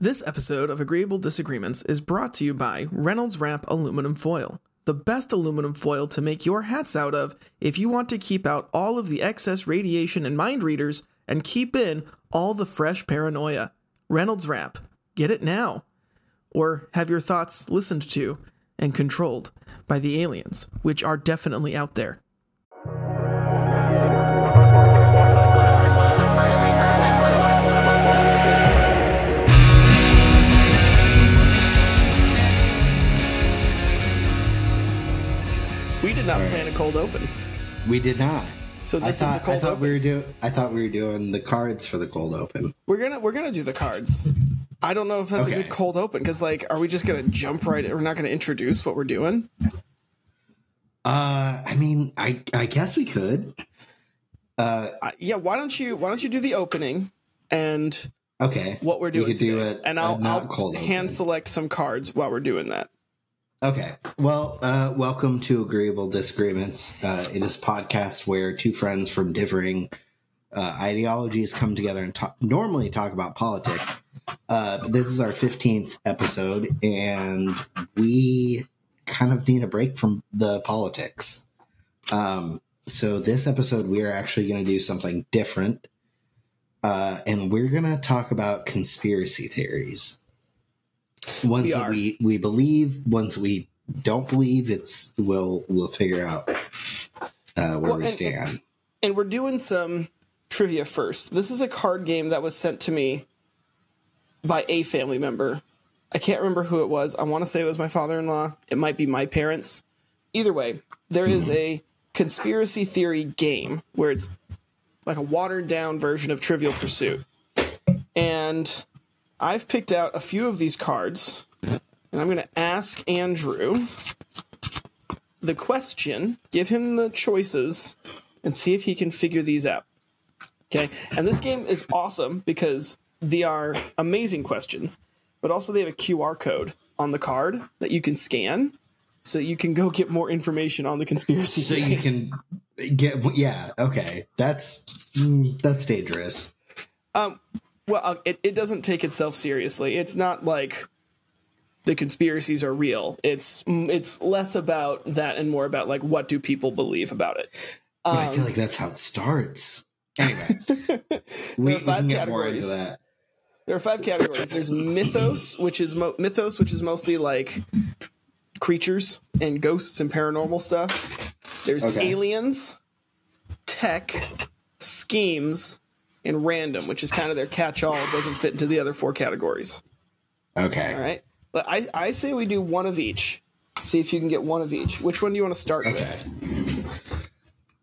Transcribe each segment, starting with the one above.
This episode of Agreeable Disagreements is brought to you by Reynolds Wrap Aluminum Foil, the best aluminum foil to make your hats out of if you want to keep out all of the excess radiation and mind readers and keep in all the fresh paranoia. Reynolds Wrap. Get it now. Or have your thoughts listened to and controlled by the aliens, which are definitely out there. Cold open. We did not. So I this thought is the cold I thought open. we were doing I thought we were doing the cards for the cold open. We're gonna we're gonna do the cards. I don't know if that's a good cold open because like, are we just gonna jump right? in? We're not gonna introduce what we're doing. Uh, I mean, I I guess we could. Uh, Uh, yeah, why don't you why don't you do the opening and okay. what we're doing? We could do it, and I'll, I'll hand open. select some cards while we're doing that. Okay. Well, uh, welcome to Agreeable Disagreements. Uh, it is a podcast where two friends from differing uh, ideologies come together and talk, normally talk about politics. Uh, this is our 15th episode, and we kind of need a break from the politics. Um, so, this episode, we are actually going to do something different. Uh, and we're going to talk about conspiracy theories ones We that we we believe ones we don't believe it's we'll we'll figure out uh, where Well, we and- stand And we're doing some trivia first. This is a card game that was sent to me by a family member. I can't remember who it was. I want to say it was my father in law. It might be my parents. Either way, there is a conspiracy theory game where it's like a watered down version of Trivial Pursuit. And I've picked out a few of these cards, and I'm going to ask Andrew the question, give him the choices, and see if he can figure these out. Okay. And this game is awesome because they are amazing questions, but also they have a QR code on the card that you can scan so you can go get more information on the conspiracy so you can get yeah okay that's mm, that's dangerous Um, well, uh, it, it doesn't take itself seriously. It's not like the conspiracies are real. It's mm, it's less about that and more about like what do people believe about it. but i Um, feel like that's how it starts anyway we, we There are five can get more into categories. that There are five categories. There's mythos, which is mo- mythos, which is mostly like creatures and ghosts and paranormal stuff. There's Okay. aliens, tech, schemes, and random, which is kind of their catch-all. It doesn't fit into the other four categories. okay All right, but I I say we do one of each. See if you can get one of each. Which one do you want to start okay with?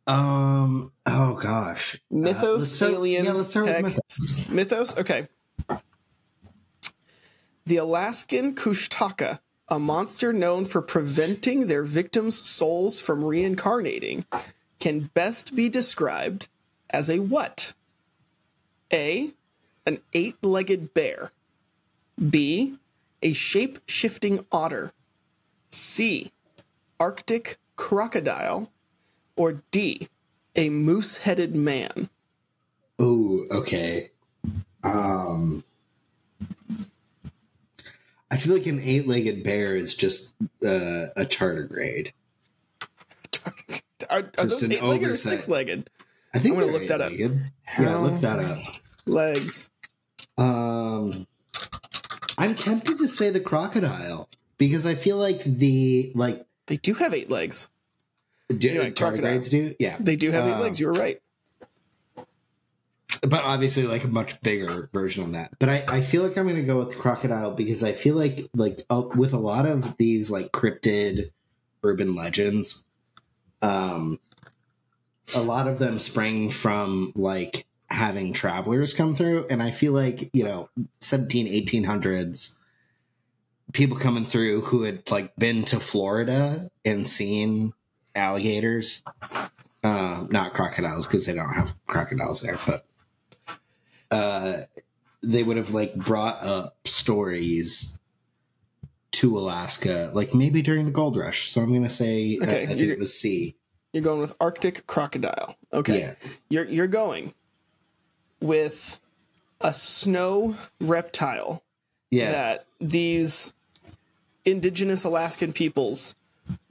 um oh gosh Uh, Mythos, start- aliens, yeah let's start tech, with mythos. Mythos? Okay. The Alaskan Kushtaka, a monster known for preventing their victims' souls from reincarnating, can best be described as a what? A. An eight legged bear. B. A shape shifting otter. C. Arctic crocodile. Or D. A moose headed man. Ooh, okay. Um, I feel like an eight-legged bear is just uh, a tardigrade. Are, are Just those eight legged or oversight. I think I'm gonna look that up. Yeah, look that up. legs? Um, I'm tempted to say the crocodile because I feel like the like They do have eight legs. do, tardigrades do. Yeah, They do have eight Um, legs. You were right. but obviously like a much bigger version of that. But I, I feel like I'm going to go with crocodile because I feel like like uh, with a lot of these like cryptid urban legends, um, a lot of them sprang from like having travelers come through, and I feel like you know 17, 1800s people coming through who had like been to Florida and seen alligators. Uh, not crocodiles because they don't have crocodiles there, but uh, they would have like brought up stories to Alaska, like maybe during the gold rush. So I'm gonna say uh, Okay, I think it was C. You're going with Arctic crocodile. Okay. Yeah. You're you're going with a snow reptile Yeah. that these indigenous Alaskan peoples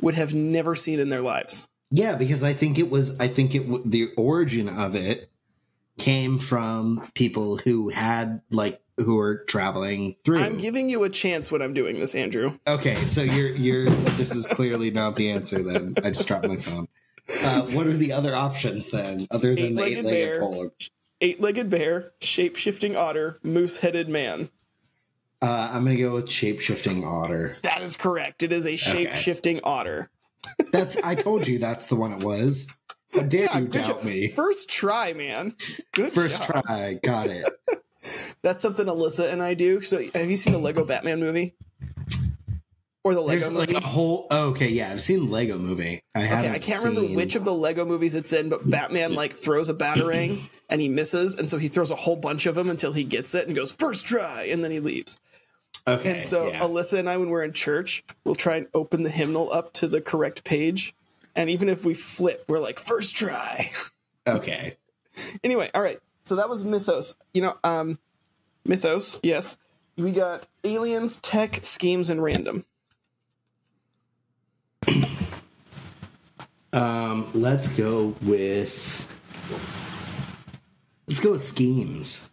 would have never seen in their lives. Yeah, because I think it was. I think it the origin of it came from people who had like who were traveling through. I'm giving you a chance when I'm doing this, Andrew. okay, so you're you're. This is clearly not the answer. Then I just dropped my phone. Uh, what are the other options then, other than the Eight-legged eight-legged bear. polar? Eight legged bear, shape shifting otter, moose headed man. Uh, I'm gonna go with shape-shifting otter. That is correct. It is a shape shifting otter. That's. I told you that's the one it was. How dare you doubt job. me? First try, man. Good First job. try, got it. That's something Alyssa and I do. So, have you seen the Lego Batman movie? Or the Lego There's movie? like a whole. Oh, okay, yeah, I've seen Lego Movie. I haven't. Okay, I can't remember which of the Lego movies it's in, but Batman like throws a batarang and he misses, and so he throws a whole bunch of them until he gets it and goes first try, and then he leaves. Okay, And so yeah. Alyssa and I, when we're in church, we'll try and open the hymnal up to the correct page, and even if we flip, we're like first try. okay. anyway, all right. So that was Mythos. You know, um, Mythos. Yes, we got aliens, tech, schemes, and random. Um, let's go with. Let's go with schemes.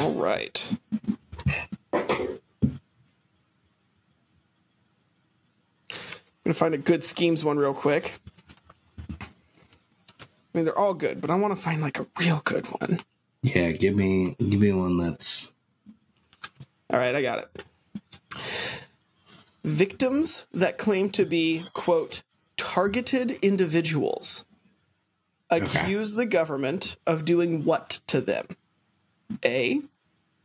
All right. I'm gonna find a good schemes one real quick. I mean, they're all good, but I want to find like a real good one. Yeah, give me give me one that's All right, I got it. Victims that claim to be, quote, targeted individuals accuse the government of doing what to them? A.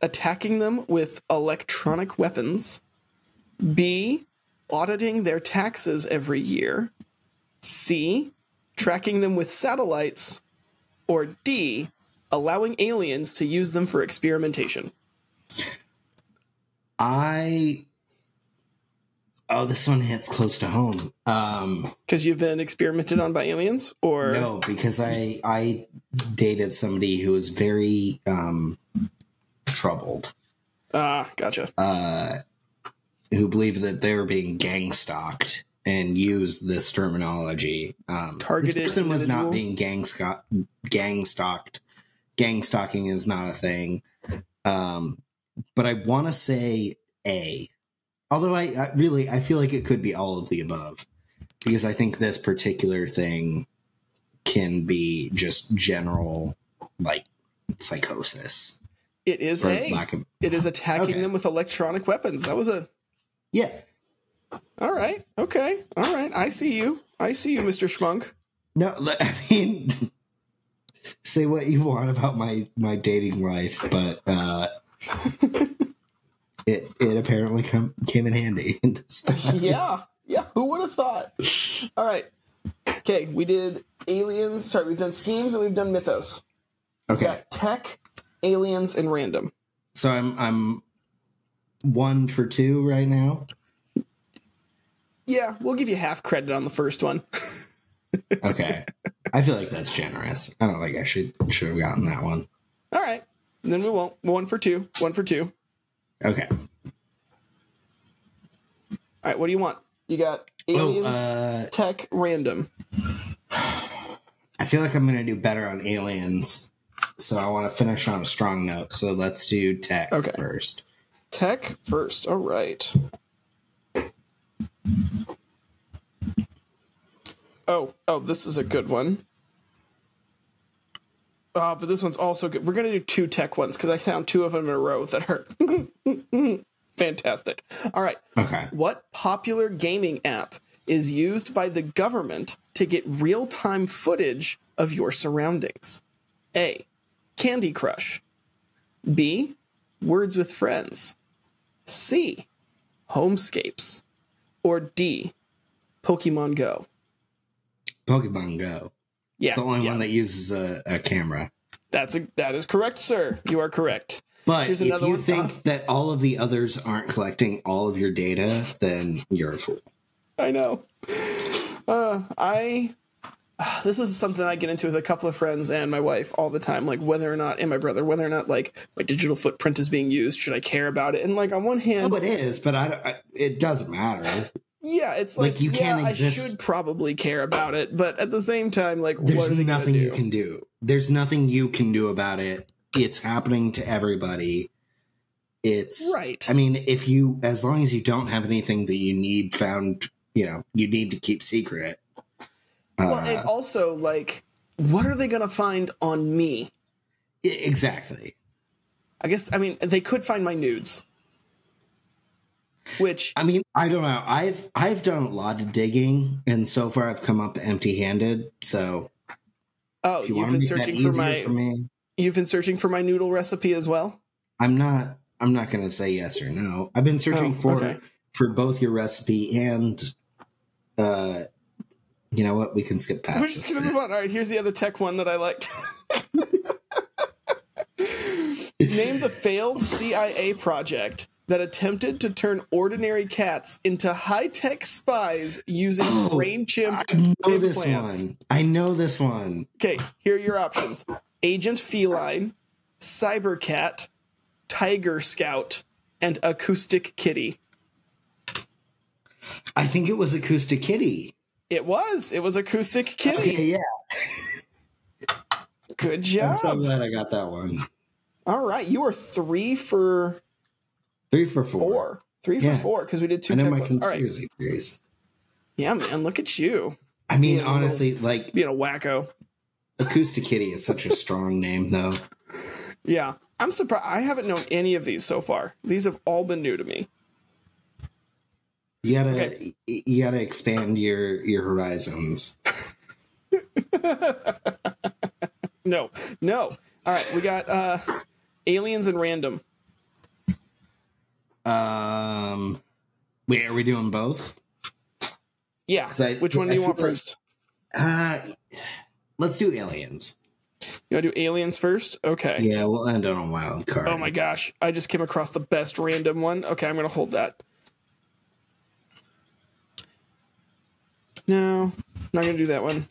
Attacking them with electronic weapons. B. Auditing their taxes every year. C. Tracking them with satellites. Or D. Allowing aliens to use them for experimentation. I. Oh, this one hits close to home. Um, Because you've been experimented on by aliens? Or. no, because I I dated somebody who was very um troubled, Ah, gotcha. uh, who believed that they were being gang stalked and used this terminology. Um, Targeted this person was not being gang sco- gang stalked. Gang stalking is not a thing. Um, but I want to say A. Although I, I really I feel like it could be all of the above because I think this particular thing can be just general like psychosis It is A. of It is attacking Okay. them with electronic weapons. That was a. yeah All right. Okay. All right. I see you. I see you, Mr. Schmunk. No, I mean, say what you want about my my dating life, but uh, it it apparently come, came in handy. in this time. yeah. Yeah. Who would have thought? All right. Okay. We did aliens. Sorry, we've done schemes and we've done mythos. Okay, got tech, aliens, and random. so I'm I'm one for two right now. Yeah, we'll give you half credit on the first one. Okay, I feel like that's generous. I don't think I should should have gotten that one. All right. Then we won't. One for two. One for two. Okay. All right. What do you want? You got Oh, aliens, uh, tech, random. I feel like I'm gonna do better on aliens, so I want to finish on a strong note. So let's do tech Okay. first. Tech first. All right. Oh, oh, this is a good one. Uh, but this one's also good. We're gonna do two tech ones because I found two of them in a row that are fantastic. All right. Okay. What popular gaming app is used by the government to get real time footage of your surroundings? A. Candy Crush. B. Words with Friends. C. Homescapes. Or D. Pokemon Go. Pokemon Go. Yeah, It's the only yeah. one that uses a, a camera. That's a that is correct, sir. You are correct. But if you one. think that all of the others aren't collecting all of your data, then you're a fool. I know. Uh, I this is something I get into with a couple of friends and my wife all the time. Like whether or not, and my brother, whether or not like my digital footprint is being used. Should I care about it? And like on one hand, Oh, it is, but I, I it doesn't matter. Yeah, it's like, Like, you yeah, can't exist- I should probably care about it, but at the same time, like There's nothing you can do. There's nothing you can do about it. It's happening to everybody. It's Right. I mean, if you, as long as you don't have anything that you need found, you know, you need to keep secret. Well, Uh, and also like, what are they gonna find on me? exactly. I guess I mean they could find my nudes, which I mean, I don't know. I've I've done a lot of digging, and so far I've come up empty-handed. So oh, you you've been searching for my for you've been searching for my noodle recipe as well. I'm not. I'm not going to say yes or no. I've been searching Oh, for okay. for both your recipe and, uh, you know what? We can skip past. We're just gonna move on. All right, here's the other tech one that I liked. Name the failed CIA project that attempted to turn ordinary cats into high-tech spies using Oh, brain chimp I know this one. I know this one. Okay, here are your options: Agent Feline, Cyber Cat, Tiger Scout, and Acoustic Kitty. I think it was Acoustic Kitty. It was. It was Acoustic Kitty. Okay, yeah. Good job. I'm so glad I got that one. All right, you are three for Three for four. four. Three for four because we did two I know my. All right. conspiracy theories. Yeah, man, look at you I mean, Yeah, honestly, like being a wacko. Acoustic Kitty is such a strong name, though. Yeah, I'm surprised. I haven't known any of these so far. These have all been new to me. You gotta, Okay. you gotta expand your your horizons. No, no. All right, we got uh aliens and random. Um, wait, are we doing both? Yeah. I- Which one do you want like- first? Uh, let's do aliens. You want to do aliens first? Okay. Yeah, we'll end on a wild card. Oh my gosh, I just came across the best random one. Okay, I'm gonna hold that. No, not gonna do that one.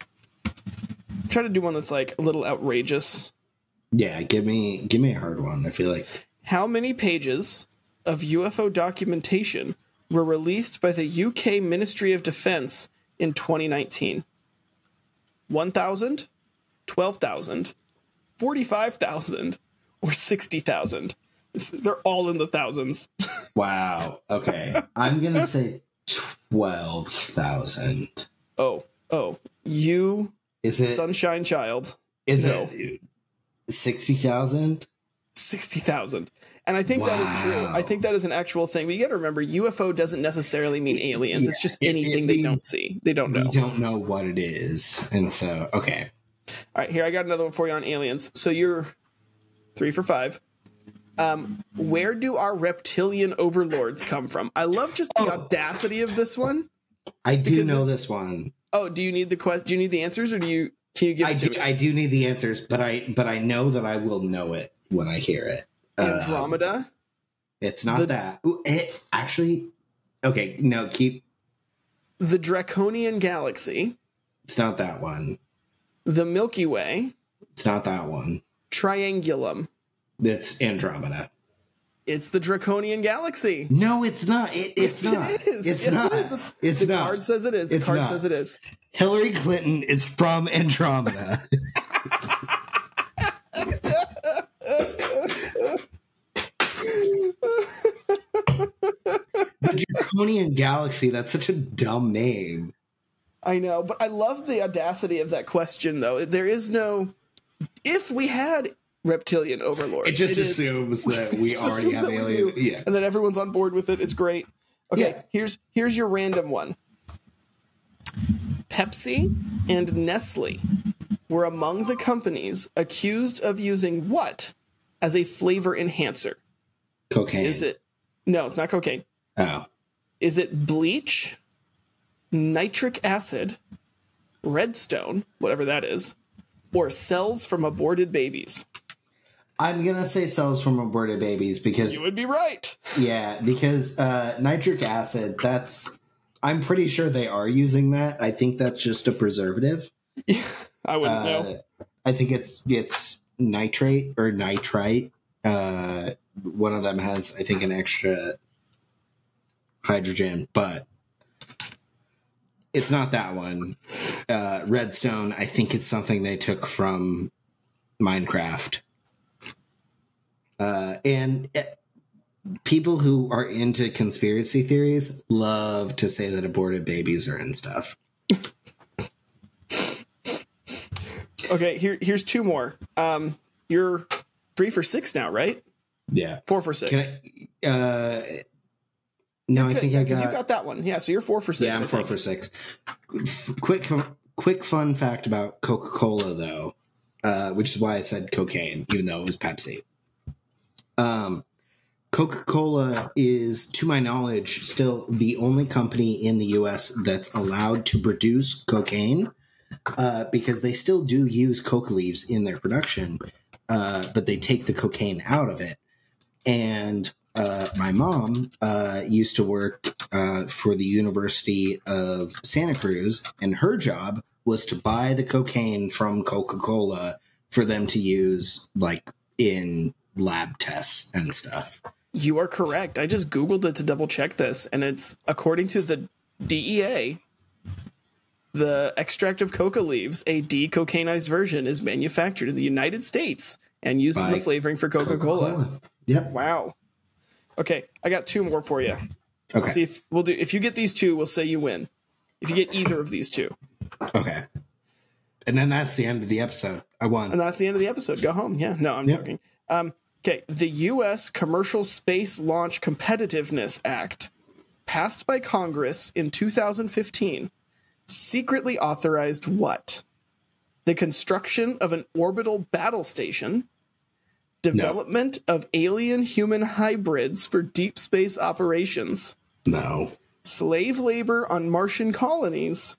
Try to do one that's like a little outrageous. Yeah, give me give me a hard one. I feel like How many pages of UFO documentation were released by the UK Ministry of Defense in 2019? 1,000, 12,000, 45,000, or 60,000? They're all in the thousands. wow. Okay, I'm gonna say twelve thousand. Oh, oh, you Is it? sunshine child, Is no. it sixty thousand? And I think that is true. I think that is an actual thing. But you got to remember, UFO doesn't necessarily mean aliens. it's just anything it they means- don't see. They don't know. Don't know what it is, and so okay. All right, here I got another one for you on aliens. So you're three for five. Um, where do our reptilian overlords come from? I love just the Oh. audacity of this one. I do know this- one. Oh, do you need the quest? Do you need the answers, or do you can you give I to do. me? I do need the answers, but I but I know that I will know it when I hear it. Andromeda, um, it's not the- that. Ooh, it, actually, okay. No, keep. the Draconian Galaxy, It's not that one. the Milky Way, It's not that one. Triangulum. It's Andromeda. It's the Draconian Galaxy. No, it's not. It, it's Yes, not. It is. It's Yes, not. It is. It's the not. card says it is. The It's card not. says it is. Hillary Clinton is from Andromeda. the Draconian Galaxy, that's such a dumb name. I know, but I love the audacity of that question, though. There is no. If we had reptilian overlords, It just is- assumes that we already have alien. Yeah. and then everyone's on board with it. It's great. Okay, Yeah. here's here's your random one. Pepsi and Nestle were among the companies accused of using what as a flavor enhancer? Cocaine. Is it? No, it's not cocaine. Oh. Is it bleach, nitric acid, redstone, whatever that is, or cells from aborted babies? I'm gonna say cells from aborted babies because You would be right. yeah, because uh, nitric acid. That's I'm pretty sure they are using that. I think that's just a preservative. I wouldn't know. Uh, I think it's it's nitrate or nitrite. Uh, one of them has, I think, an extra hydrogen, but it's not that one. Uh, Redstone, I think it's something they took from Minecraft. Uh, and uh, people who are into conspiracy theories love to say that aborted babies are in stuff. Okay, here here's two more. Um, you're three for six now, right? Yeah. Four for six. Can I, uh, no, I think I got. you got that one. Yeah, so you're four for six. yeah, I'm I four think. for six. Quick, quick fun fact about Coca Cola, though, uh, which is why I said cocaine, even though it was Pepsi. Um, Coca Cola is, to my knowledge, still the only company in the U.S. that's allowed to produce cocaine, uh, because they still do use coca leaves in their production, uh, but they take the cocaine out of it. And uh, my mom uh, used to work uh, for the University of Santa Cruz, and her job was to buy the cocaine from Coca Cola for them to use, like in lab tests and stuff. You are correct. I just Googled it to double check this, and it's according to the DEA, the extract of coca leaves, a decocainized version, is manufactured in the United States and used in the flavoring for Coca Cola. Yep. Wow. Okay, I got two more for you. Okay. See if we'll do. If you get these two, we'll say you win. If you get either of these two, Okay. And then that's the end of the episode. I won. and that's the end of the episode. Go home. Yeah. No, I'm Yep. joking. Um, okay. The U.S. Commercial Space Launch Competitiveness Act, passed by Congress in 2015, secretly authorized what? The construction of an orbital battle station, development of alien human hybrids for deep space operations, No. slave labor on Martian colonies,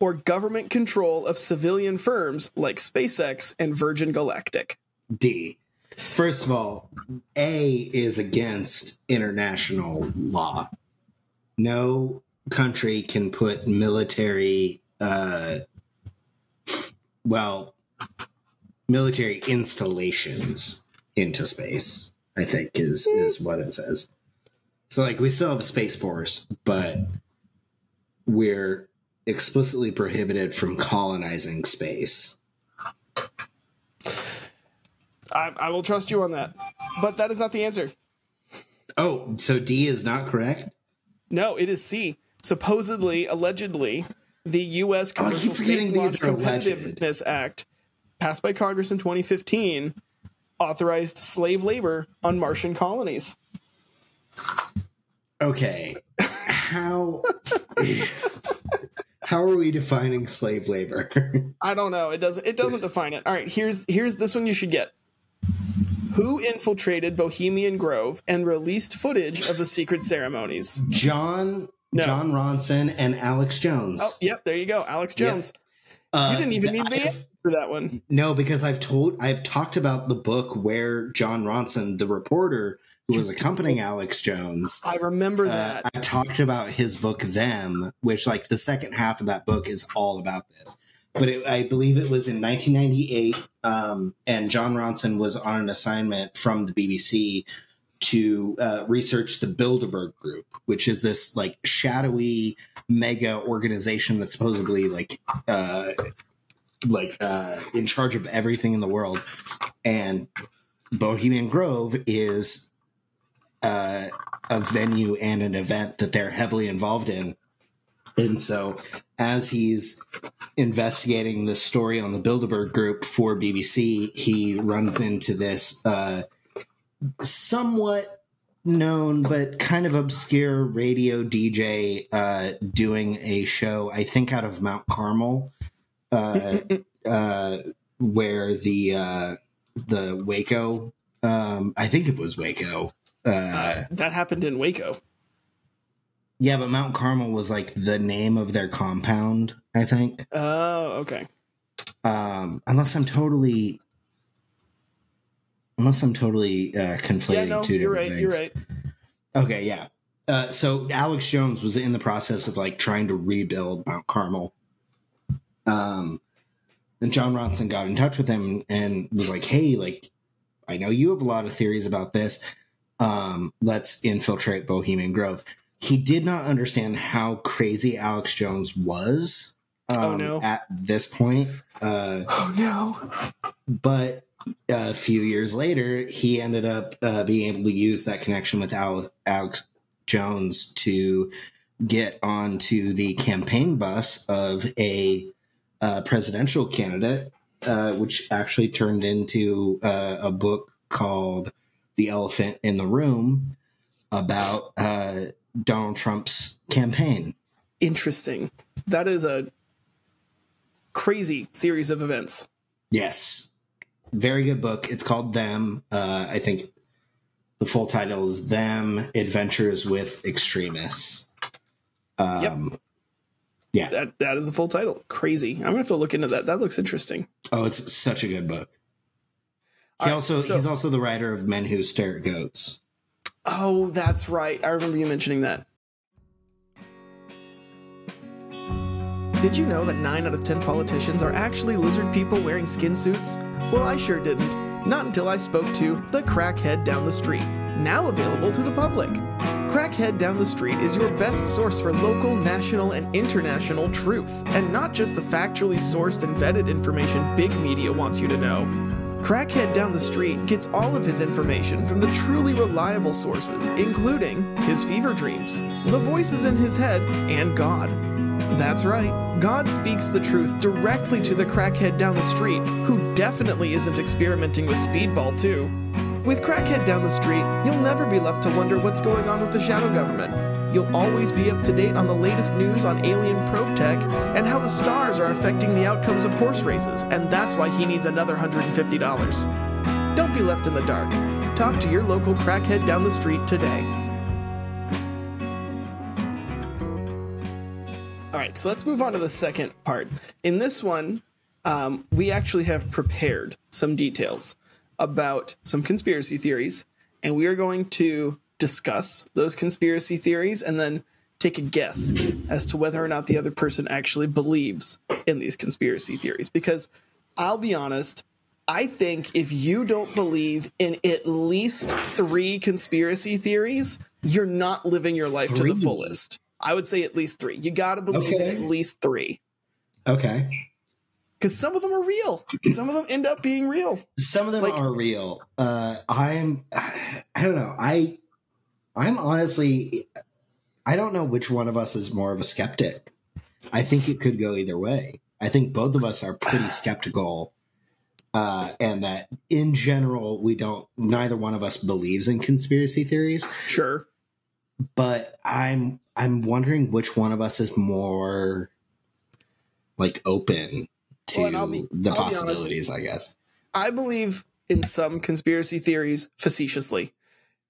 or government control of civilian firms like SpaceX and Virgin Galactic. D. First of all, A is against international law. No country can put military, uh, well, military installations into space. I think is is what it says. So, like, we still have a space force, but we're explicitly prohibited from colonizing space. I, I will trust you on that. But that is not the answer. Oh, so D is not correct. No, it is C. Supposedly, allegedly, the U.S. Oh, Commercial forgetting Space Launch these are alleged. Competitiveness Act, passed by Congress in 2015, authorized slave labor on Martian colonies. Okay. How how are we defining slave labor? I don't know. It doesn't. It doesn't define it. All right. Here's here's this one you should get. Who infiltrated Bohemian Grove and released footage of the secret ceremonies? John No. Jon Ronson and Alex Jones. Oh, yep. There you go, Alex Yep. Jones. Uh, you didn't even need the I've- for that one. No, because I've told I've talked about the book where Jon Ronson, the reporter who was accompanying Alex Jones, I remember uh, that. I talked about his book Them, which like the second half of that book is all about this. But it, I believe it was in 1998, um, and Jon Ronson was on an assignment from the BBC to uh, research the Bilderberg Group, which is this like shadowy mega organization that's supposedly like uh, like uh, in charge of everything in the world. And Bohemian Grove is uh, a venue and an event that they're heavily involved in. And so, as he's investigating the story on the Bilderberg Group for BBC, he runs into this uh, somewhat known but kind of obscure radio DJ uh, doing a show, I think out of Mount Carmel, uh, uh, where the uh, the Waco, um, I think it was Waco. Uh, Uh, that happened in Waco. yeah, but Mount Carmel was like the name of their compound, I think. Oh, okay. Um, unless I'm totally, unless I'm totally uh, conflating Yeah, no, two you're different right. things. You're right. Okay, yeah. Uh, so Alex Jones was in the process of like trying to rebuild Mount Carmel, Um, and Jon Ronson got in touch with him and was like, "Hey, like, I know you have a lot of theories about this. Um, let's infiltrate Bohemian Grove." He did not understand how crazy Alex Jones was. Um, Oh, no. At this point, uh, Oh no. but a few years later, he ended up uh, being able to use that connection with Al- Alex Jones to get onto the campaign bus of a uh, presidential candidate, uh, which actually turned into uh, a book called "The Elephant in the Room" about uh, Donald Trump's campaign. Interesting. That is a crazy series of events. Yes. Very good book. It's called Them. Uh, I think the full title is Them Adventures with Extremists. Um, Yeah. That that is the full title. Crazy. I'm gonna have to look into that. That looks interesting. Oh, it's such a good book. He All right, also so- he's also the writer of Men Who Stare at Goats. Oh, that's right. I remember you mentioning that. Did you know that 9 out of 10 politicians are actually lizard people wearing skin suits? Well, I sure didn't. Not until I spoke to The Crackhead Down the Street, now available to the public. Crackhead Down the Street is your best source for local, national, and international truth, and not just the factually sourced and vetted information big media wants you to know. Crackhead Down the Street gets all of his information from the truly reliable sources, including his fever dreams, the voices in his head, and God. That's right, God speaks the truth directly to the crackhead down the street, who definitely isn't experimenting with Speedball, too. With Crackhead Down the Street, you'll never be left to wonder what's going on with the shadow government. You'll always be up to date on the latest news on alien probe tech and how the stars are affecting the outcomes of horse races, and that's why he needs another $150. Don't be left in the dark. Talk to your local crackhead down the street today. All right, so let's move on to the second part. In this one, um, we actually have prepared some details about some conspiracy theories, and we are going to discuss those conspiracy theories and then take a guess as to whether or not the other person actually believes in these conspiracy theories. Because I'll be honest, I think if you don't believe in at least three conspiracy theories, you're not living your life to the fullest. I would say at least three. You got to believe Okay. in at least three. Okay. Because some of them are real. Some of them end up being real. Some of them Like- are real. Uh, I'm, I don't know. I, I'm honestly, I don't know which one of us is more of a skeptic. I think it could go either way. I think both of us are pretty skeptical. Uh, and that in general, we don't, neither one of us believes in conspiracy theories, Sure. But I'm, I'm wondering which one of us is more like open to Well, be- the I'll possibilities, I guess. I believe in some conspiracy theories facetiously.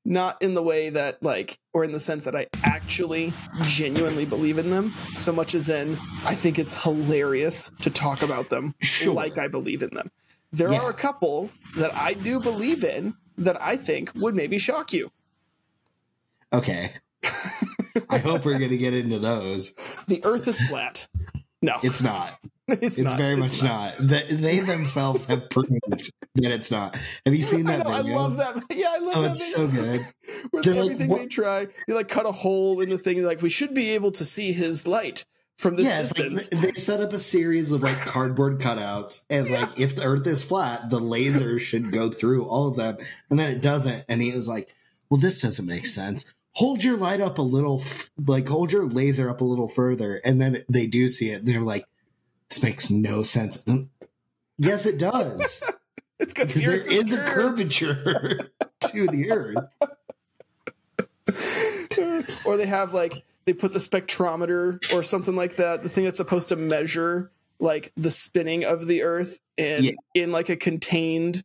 Not in the way that, like, or in the sense that I actually genuinely believe in them, so much as in I think it's hilarious to talk about them Sure. like I believe in them. There Yeah. are a couple that I do believe in that I think would maybe shock you. Okay. I hope we're going to get into those. The earth is flat. No, It's not. it's, It's not. very It's much not. They, they themselves have proved that it's not. Have you seen I, that I video? love that. Yeah, I love Oh, that. it's video. so good. With They're everything what- they try, they like cut a hole in the thing. They're like, we should be able to see his light from this yeah, it's like distance. they set up a series of like cardboard cutouts, and like if the Earth is flat, the laser should go through all of them, and then it doesn't. And he was like, "Well, this doesn't make sense. Hold your light up a little, f- like hold your laser up a little further." And then they do see it, and they're like, "This makes no sense." Yes, it does. it's because there is a curvature to the earth. or they have like they put the spectrometer or something like that, the thing that's supposed to measure like the spinning of the Earth in Yeah. in like a contained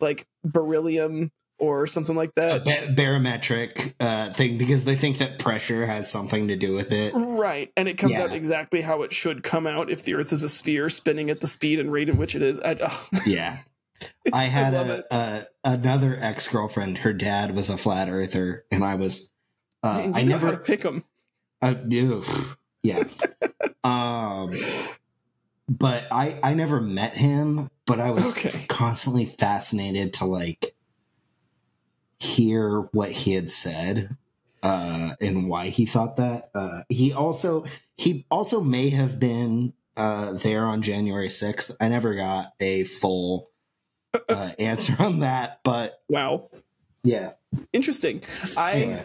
like beryllium or something like that. ba- barometric uh, thing because they think that pressure has something to do with it. Right, and it comes Yeah. out exactly how it should come out if the Earth is a sphere spinning at the speed and rate in which it is. I, oh, Yeah. I had love a, another ex girlfriend. Her dad was a flat earther, and I was. Uh, I know how to never. pick them. I knew. Yeah. um. but I I never met him, but I was Okay. constantly fascinated to like hear what he had said uh and why he thought that. Uh he also he also may have been uh there on January 6th. I never got a full uh answer on that, but Wow. yeah. Interesting. I Anyway.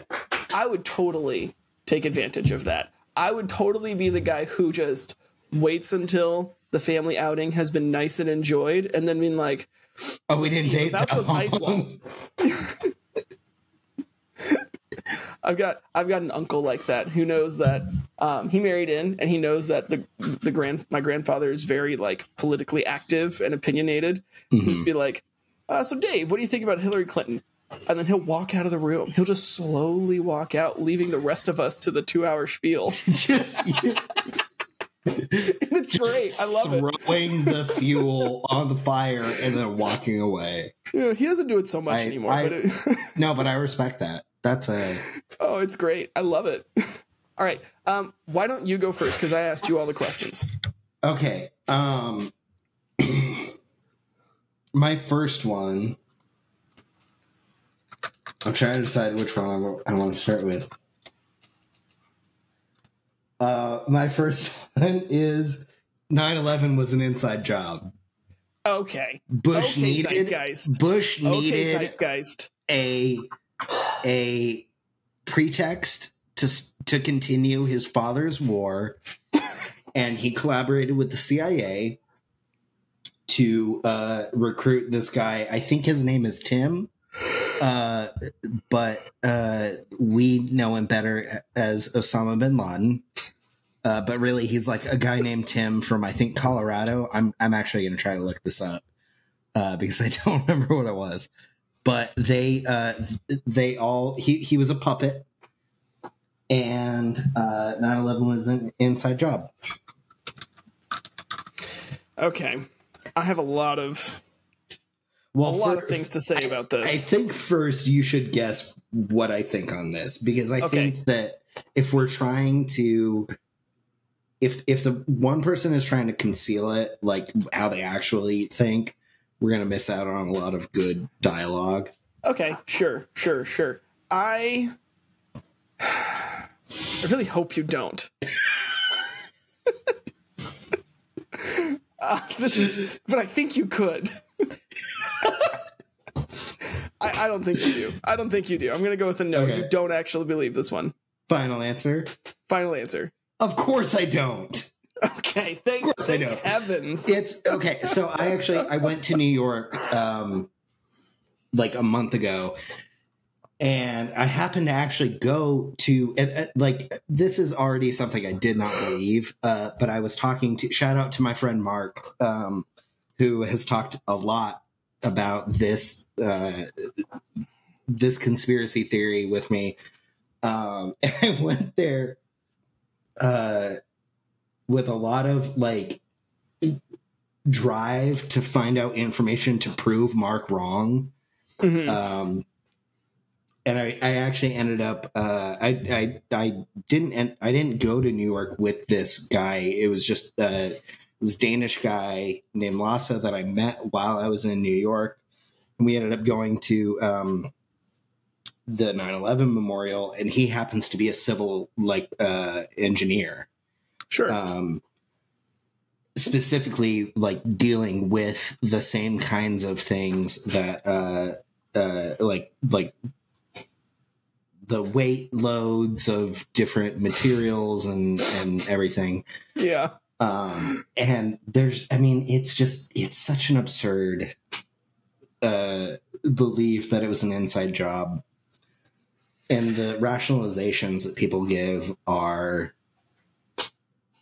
I would totally take advantage of that. I would totally be the guy who just waits until the family outing has been nice and enjoyed, and then being like, Oh, we didn't Steve, date that those ice long. I've got I've got an uncle like that who knows that um, he married in, and he knows that the the grand my grandfather is very like politically active and opinionated. He'll Mhm. just be like, uh, "So Dave, what do you think about Hillary Clinton?" And then he'll walk out of the room. He'll just slowly walk out, leaving the rest of us to the two hour spiel. just And it's great. I love it. throwing the fuel on the fire and then walking away. Yeah, he doesn't do it so much I- anymore, I- but it, No, but I respect that. That's a oh, it's great. I love it. All right. Um, why don't you go first? Because I asked you all the questions. okay. Um, my first one. I'm trying to decide which one I wa- I want to start with. Uh, my first one is 9/11 was an inside job. Okay. Bush okay, needed Zeitgeist. Bush Okay, needed Zeitgeist. a a pretext to to continue his father's war, and he collaborated with the CIA to uh, recruit this guy. I think his name is Tim, uh, but uh, we know him better as Osama bin Laden. Uh, but really, he's like a guy named Tim from I think Colorado. I'm I'm actually going to try to look this up uh, because I don't remember what it was but they uh they all he he was a puppet and uh 9-11 was an inside job Okay. I have a lot of well a lot fir- of things to say about this. i think first you should guess what i think on this because i Okay. think that if we're trying to if if the one person is trying to conceal it like how they actually think we're gonna miss out on a lot of good dialogue Okay, sure, sure, sure. I I really hope you don't. uh, this is, but I think you could. I, I don't think you do. I don't think you do. I'm gonna go with a no. Okay. You don't actually believe this one. final answer Final answer. of course i don't Okay, thank, Of course I know. heavens. it's okay so i actually i went to new york um like a month ago and i happened to actually go to and, uh, like this is already something i did not believe uh but i was talking to shout out to my friend mark um who has talked a lot about this uh this conspiracy theory with me um and i went there uh with a lot of like drive to find out information to prove Mark wrong. Mhm. Um, and I, I actually ended up uh, I, I I didn't I didn't go to New York with this guy. It was just uh, this Danish guy named Lasse that I met while I was in New York, and we ended up going to um, the 9/11 memorial, and he happens to be a civil like uh, engineer Sure. um, specifically like dealing with the same kinds of things that uh, uh, like like the weight loads of different materials and and everything yeah. um and there's i mean it's just it's such an absurd uh belief that it was an inside job and the rationalizations that people give are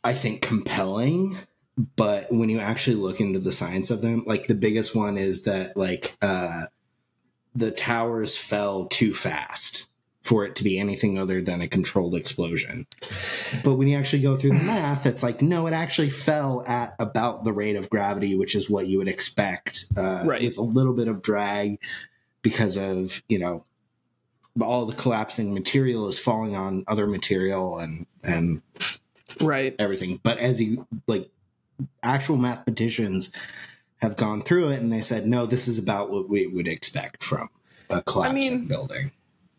i think compelling but when you actually look into the science of them like the biggest one is that like uh the towers fell too fast for it to be anything other than a controlled explosion but when you actually go through the math, it's like, no, it actually fell at about the rate of gravity, which is what you would expect, uh, Right. with a little bit of drag because of, you know, all the collapsing material is falling on other material and, and Right. everything. But as you like actual mathematicians have gone through it and they said, no, this is about what we would expect from a collapsing mean- building.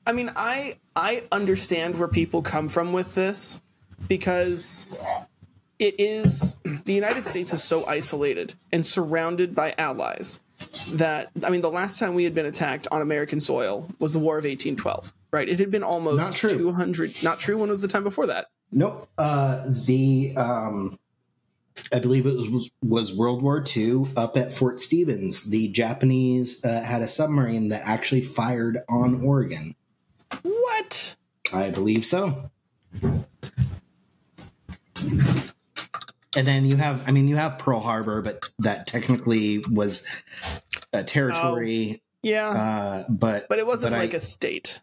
I mean, I I understand where people come from with this because it is the United States is so isolated and surrounded by allies that I mean, the last time we had been attacked on American soil was the War of 1812, right? It had been almost Not true. 200 not true when was the time before that? Nope. Uh, the um, I believe it was was World War II up at Fort Stevens. The Japanese uh, had a submarine that actually fired on Oregon. What? I believe so. And then you have, I mean, you have Pearl Harbor, but that technically was a territory. Yeah. Uh, but but it wasn't but like a state.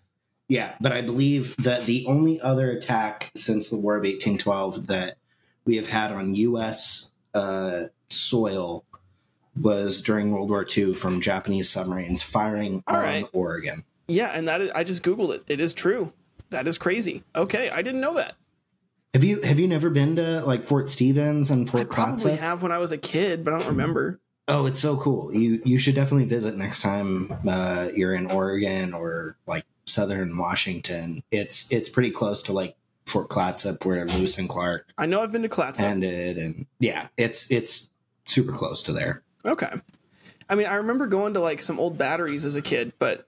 Yeah, but I believe that the only other attack since the War of 1812 that we have had on U.S. Uh, soil was during World War II from Japanese submarines firing All on right. Oregon. Yeah, and that is, I just googled it. It is true. That is crazy. Okay, I didn't know that. Have you have you never been to like Fort Stevens and I Fort probably Clatsop? have when I was a kid, but I don't remember. Oh, it's so cool. You you should definitely visit next time uh, you're in Oregon or like southern Washington. It's it's pretty close to like Fort Clatsop where Lewis and Clark I know I've been to Clatsop. ended, and yeah, it's it's super close to there. Okay. I mean, I remember going to like some old batteries as a kid, but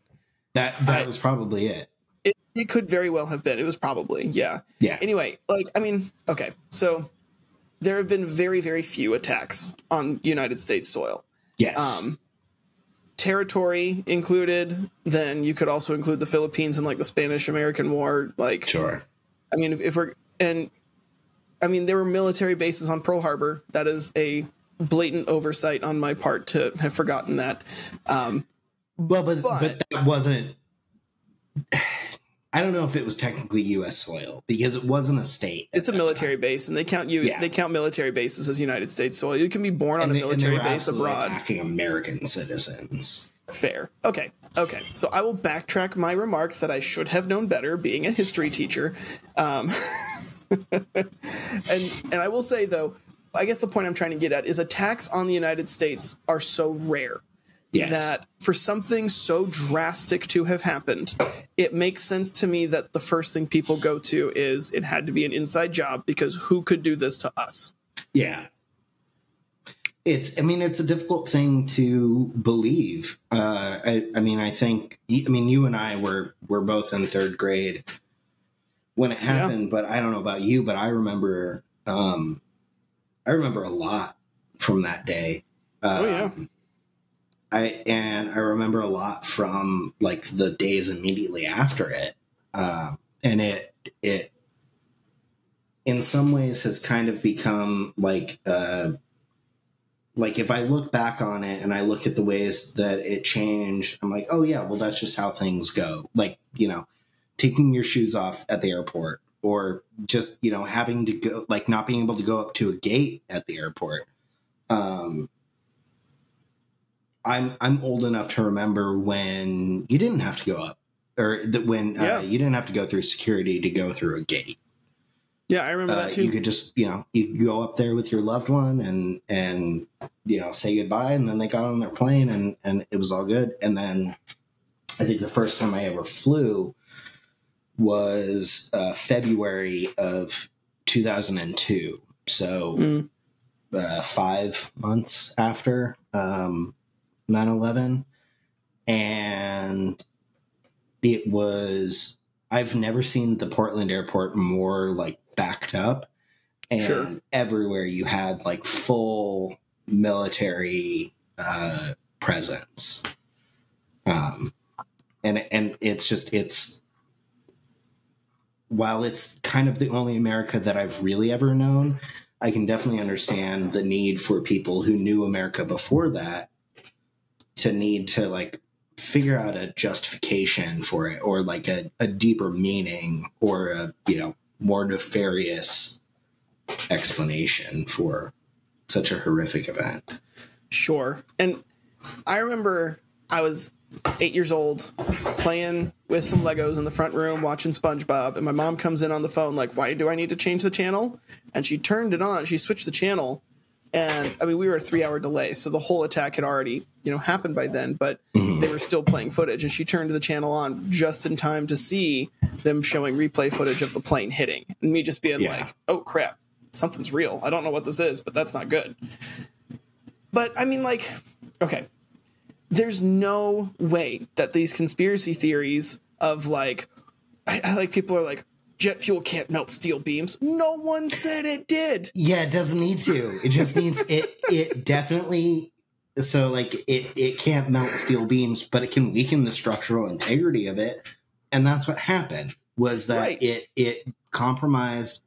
That that I- was probably it. it, it could very well have been. It was probably, yeah. Yeah. Anyway, like, I mean, okay. So there have been very, very few attacks on United States soil. Yes. Um, territory included, then you could also include the Philippines and like the Spanish American War. Like, sure. I mean, if, if we're, and I mean, there were military bases on Pearl Harbor. That is a blatant oversight on my part to have forgotten that. Um, Well, but, but But- that wasn't. I don't know if it was technically U.S. soil because it wasn't a state. it's a military time. base, and they count you. Yeah. They count military bases as United States soil. You can be born on And a they, military base abroad. attacking American citizens. Fair. Okay. Okay. So I will backtrack my remarks that I should have known better, being a history teacher. Um, and and I will say though, I guess the point I'm trying to get at is attacks on the United States are so rare Yes. that for something so drastic to have happened, it makes sense to me that the first thing people go to is it had to be an inside job because who could do this to us? Yeah. It's, I mean, it's a difficult thing to believe. Uh, I, I mean, I think, I mean, you and I were, were both in third grade when it happened, but I don't know about you, but I remember, um, I remember a lot from that day. Oh, yeah. I, and I remember a lot from like the days immediately after it. Um, and it, it, in some ways has kind of become like uh like if I look back on it and I look at the ways that it changed, I'm like, oh yeah, well that's just how things go. Like, you know, taking your shoes off at the airport or just, you know, having to go like not being able to go up to a gate at the airport. Um I'm I'm old enough to remember when you didn't have to go up or that when Yeah. uh, you didn't have to go through security to go through a gate Yeah, I remember uh, that too. you could just you know you go up there with your loved one and and you know say goodbye and then they got on their plane and and it was all good and then i think the first time i ever flew was uh, february of 2002 so Mm. uh, five months after um, 9-11 and it was i've never seen the portland airport more like backed up and Sure. everywhere you had like full military uh presence um and and it's just it's while it's kind of the only america that i've really ever known i can definitely understand the need for people who knew america before that to need to like figure out a justification for it or like a, a deeper meaning or a you know more nefarious explanation for such a horrific event Sure. And I remember I was eight years old playing with some Legos in the front room watching SpongeBob. And my mom comes in on the phone, like, why do I need to change the channel? And she turned it on. She switched the channel. And I mean, we were a three hour delay, so the whole attack had already, you know, happened by then, but mm-hmm. they were still playing footage. And she turned the channel on just in time to see them showing replay footage of the plane hitting. And me just being Yeah. like, oh crap, something's real. I don't know what this is, but that's not good. But I mean, like, okay, there's no way that these conspiracy theories of like, I, I like people are like, jet fuel can't melt steel beams. No one said it did. Yeah, it doesn't need to. It just needs it. It definitely. So like it it can't melt steel beams, but it can weaken the structural integrity of it, and that's what happened. Was that Right. it it compromised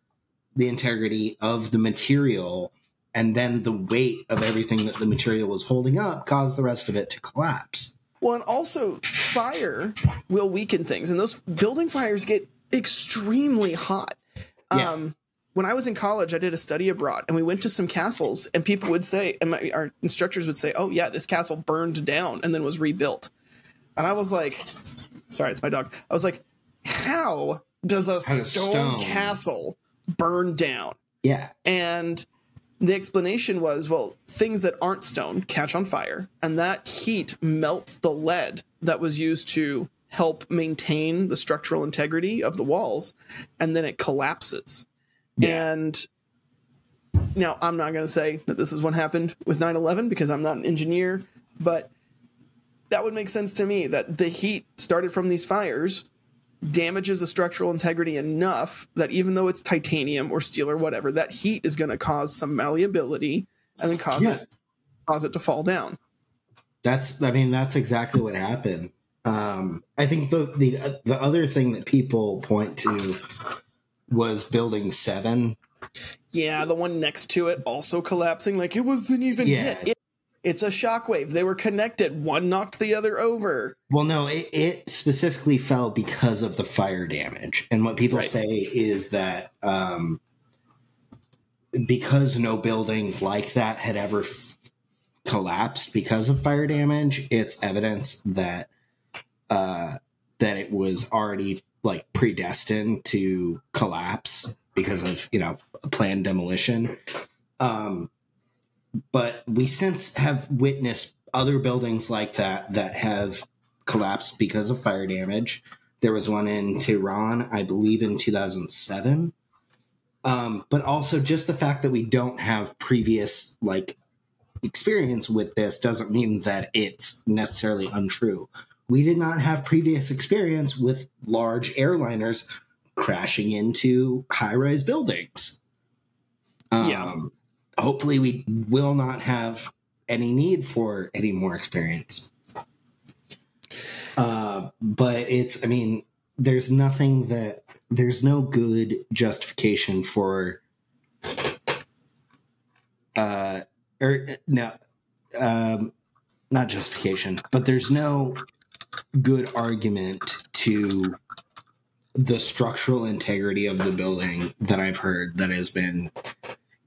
the integrity of the material, and then the weight of everything that the material was holding up caused the rest of it to collapse. Well, and also fire will weaken things, and those building fires get extremely hot. Yeah. Um, when I was in college, I did a study abroad, and we went to some castles, and people would say, and my, our instructors would say, "Oh yeah, this castle burned down and then was rebuilt," and I was like, "Sorry, it's my dog." I was like, "How does a stone, stone- castle burn down?" Yeah, And the explanation was well, things that aren't stone catch on fire, and that heat melts the lead that was used to help maintain the structural integrity of the walls, and then it collapses. Yeah. And now I'm not going to say that this is what happened with 9 11 because I'm not an engineer, but that would make sense to me that the heat started from these fires damages the structural integrity enough that even though it's titanium or steel or whatever, that heat is going to cause some malleability and then cause Yeah. it cause it to fall down. That's I mean that's exactly what happened. Um, I think the the the other thing that people point to was building seven. Yeah, the one next to it also collapsing like it wasn't even Yeah. hit. It, it's a shockwave. They were connected. One knocked the other over. Well, no, it, it specifically fell because of the fire damage, and what people Right. say is that um, because no building like that had ever f- collapsed because of fire damage, it's evidence that uh, that it was already like predestined to collapse because of you know a planned demolition. Um, but we since have witnessed other buildings like that that have collapsed because of fire damage. There was one in Tehran, I believe, in 2007. Um, but also just the fact that we don't have previous like experience with this doesn't mean that it's necessarily untrue. We did not have previous experience with large airliners crashing into high-rise buildings. Um, Yeah. Hopefully, we will not have any need for any more experience. Uh, but it's, I mean, there's nothing that, there's no good justification for, uh, or no, um, not justification, but there's no good argument to the structural integrity of the building that I've heard that has been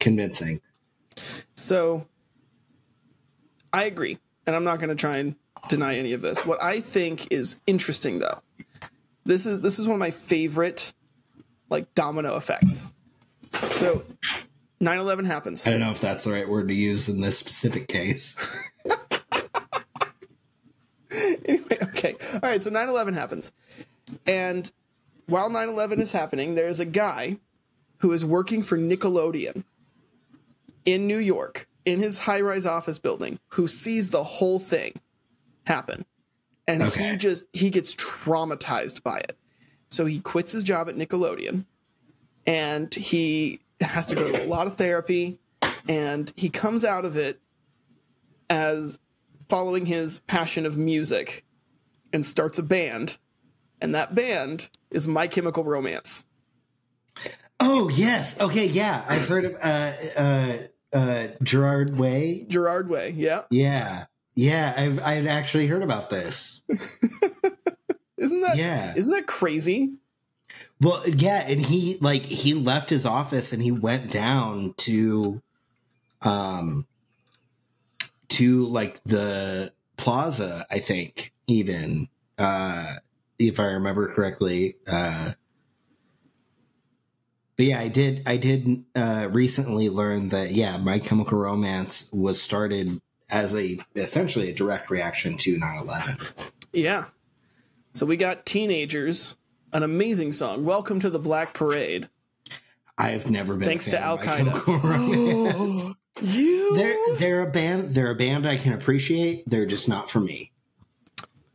convincing. So I agree, and I'm not going to try and deny any of this. What I think is interesting, though, this is this is one of my favorite like domino effects. So 9/11 happens. I don't know if that's the right word to use in this specific case. anyway, okay. All right, so 9/11 happens. And while 9/11 is happening, there's a guy who is working for Nickelodeon in New York in his high-rise office building who sees the whole thing happen. And Okay. he just he gets traumatized by it. So he quits his job at Nickelodeon and he has to go to a lot of therapy and he comes out of it as following his passion of music and starts a band and that band is my chemical romance. Oh yes, okay, yeah, I've heard of uh, uh, uh, Gerard Way. gerard way yeah. Yeah, yeah, I've I've actually heard about this. isn't that Yeah, Isn't that crazy? Well, yeah, and he like he left his office and he went down to, um, to like the plaza. I think even uh, if I remember correctly, uh, But yeah, I did. I did uh, recently learn that yeah, My Chemical Romance was started as a essentially a direct reaction to 9-11. Yeah. So we got teenagers, an amazing song. Welcome to the Black Parade. I have never been Thanks to Al Chemical you. they're they're a band. They're a band I can appreciate. They're just not for me.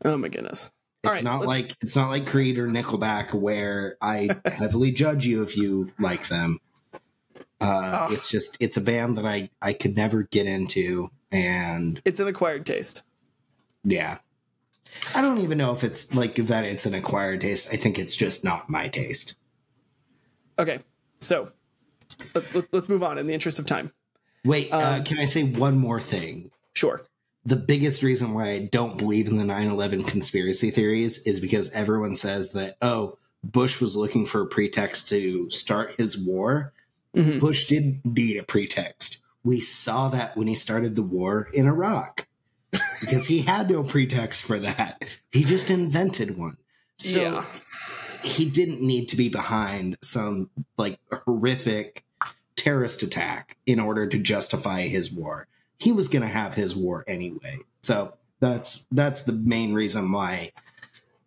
Oh my goodness. It's right, not like it's not like Creed or Nickelback where I heavily judge you if you like them. Uh, Ugh. it's just it's a band that I I could never get into, and It's an acquired taste. yeah, I don't even know if it's like that. It's an acquired taste. I think it's just not my taste. Okay. So let, let, us move on in the interest of time. Wait, uh, Um, can I say one more thing? Sure. The biggest reason why I don't believe in the 9/11 conspiracy theories is because everyone says that oh Bush was looking for a pretext to start his war. Mhm. Bush didn't need a pretext. We saw that when he started the war in Iraq. because he had no pretext for that. He just invented one. So yeah. he didn't need to be behind some like horrific terrorist attack in order to justify his war. He was going to have his war anyway. So that's that's the main reason why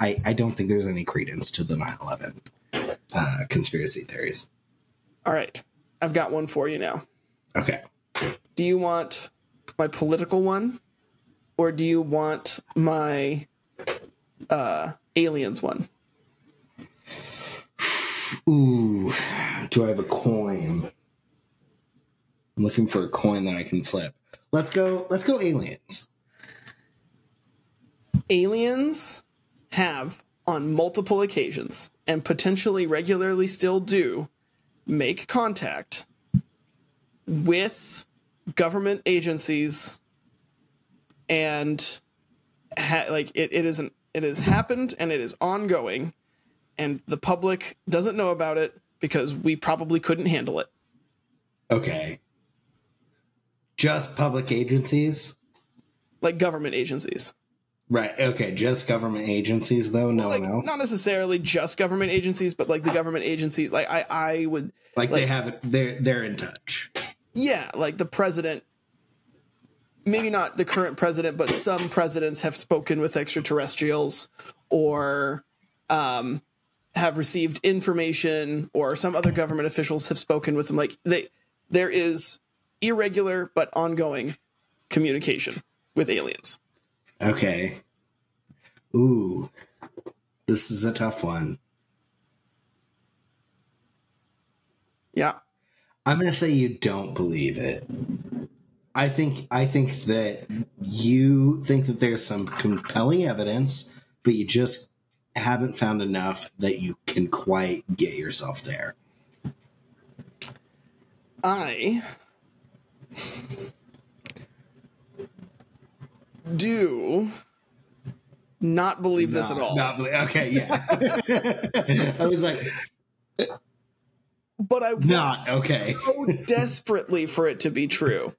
I I don't think there's any credence to the 9/11 uh, conspiracy theories. All right. I've got one for you now. Okay. Do you want my political one or do you want my uh aliens one? Ooh, do I have a coin? I'm looking for a coin that I can flip. Let's go. Let's go aliens. Aliens have on multiple occasions and potentially regularly still do make contact with government agencies and ha- like it, it isn't it has happened and it is ongoing and the public doesn't know about it because we probably couldn't handle it Okay. Just public agencies? like government agencies Right. Okay. Just government agencies, though. No like one else. not necessarily just government agencies but like the government agencies like i i would like, they have it. They're they're in touch. yeah like the president maybe not the current president but some presidents have spoken with extraterrestrials or um have received information or some other government officials have spoken with them like they there is irregular but ongoing communication with aliens Okay. Ooh, this is a tough one. yeah I'm going to say you don't believe it. I think I think that you think that there's some compelling evidence, but you just haven't found enough that you can quite get yourself there. I do not believe this at all. believe- okay, yeah. I was like, but I not okay. so desperately for it to be true.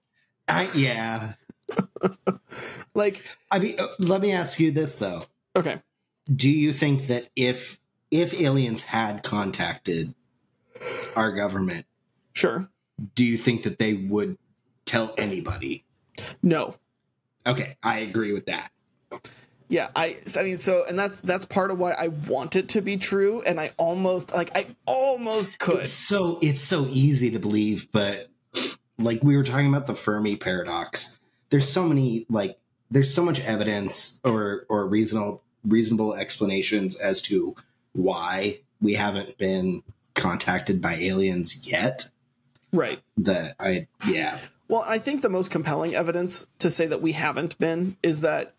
I, yeah. Like, I mean, uh, let me ask you this though: okay, Do you think that if if aliens had contacted our government, sure. do you think that they would tell anybody? No. Okay, I agree with that. Yeah, I I mean so and that's that's part of why I want it to be true and I almost like I almost could. It's so it's so easy to believe, but like we were talking about the Fermi paradox. There's so many like there's so much evidence or or reasonable reasonable explanations as to why we haven't been contacted by aliens yet. Right. That I yeah. Well, I think the most compelling evidence to say that we haven't been is that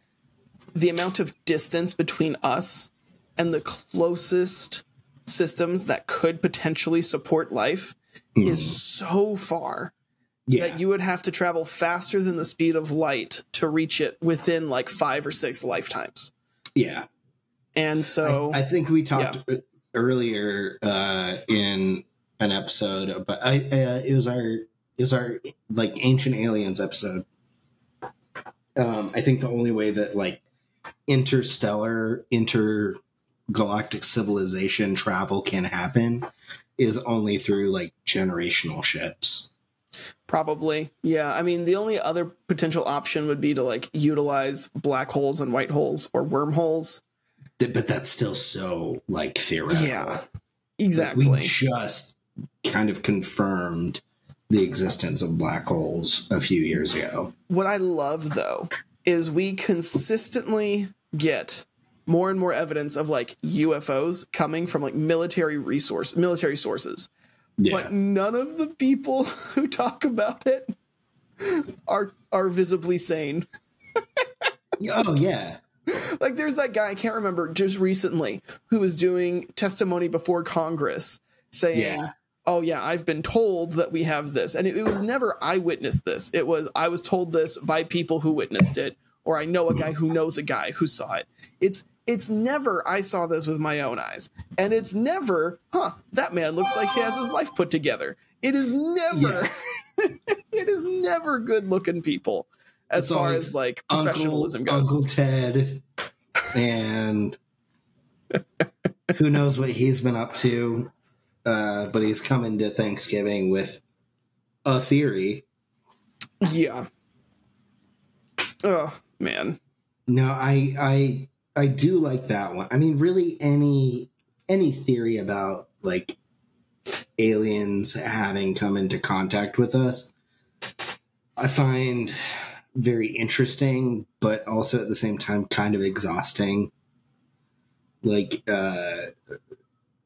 the amount of distance between us and the closest systems that could potentially support life is so far Yeah. that you would have to travel faster than the speed of light to reach it within like five or six lifetimes. yeah. And so, I, I think we talked earlier uh, in an episode but I, uh, it was our was our like ancient aliens episode. Um, I think the only way that like interstellar inter galactic civilization travel can happen is only through like generational ships. Probably. Yeah. I mean, the only other potential option would be to like utilize black holes and white holes or wormholes. But that's still so like theoretical. Yeah. Like, Exactly. we just kind of confirmed the existence of black holes a few years ago. what I love though is we consistently get more and more evidence of like UFOs coming from like military resource military sources. Yeah. But none of the people who talk about it are are visibly sane. oh yeah. Like there's that guy I can't remember just recently who was doing testimony before Congress saying Yeah. Oh yeah i've been told that we have this. And it, it was never i witnessed this. It was i was told this by people who witnessed it or i know a guy who knows a guy who saw it. It's it's never i saw this with my own eyes. And it's never huh that man looks like he has his life put together. It is never it is never good looking people as It's far as like Uncle, professionalism goes. Uncle Ted and who knows what he's been up to. Uh, but he's coming to Thanksgiving with a theory. yeah oh man No, I I I do like that one. I mean, really any any theory about like aliens having come into contact with us, I find very interesting, but also at the same time kind of exhausting. Like uh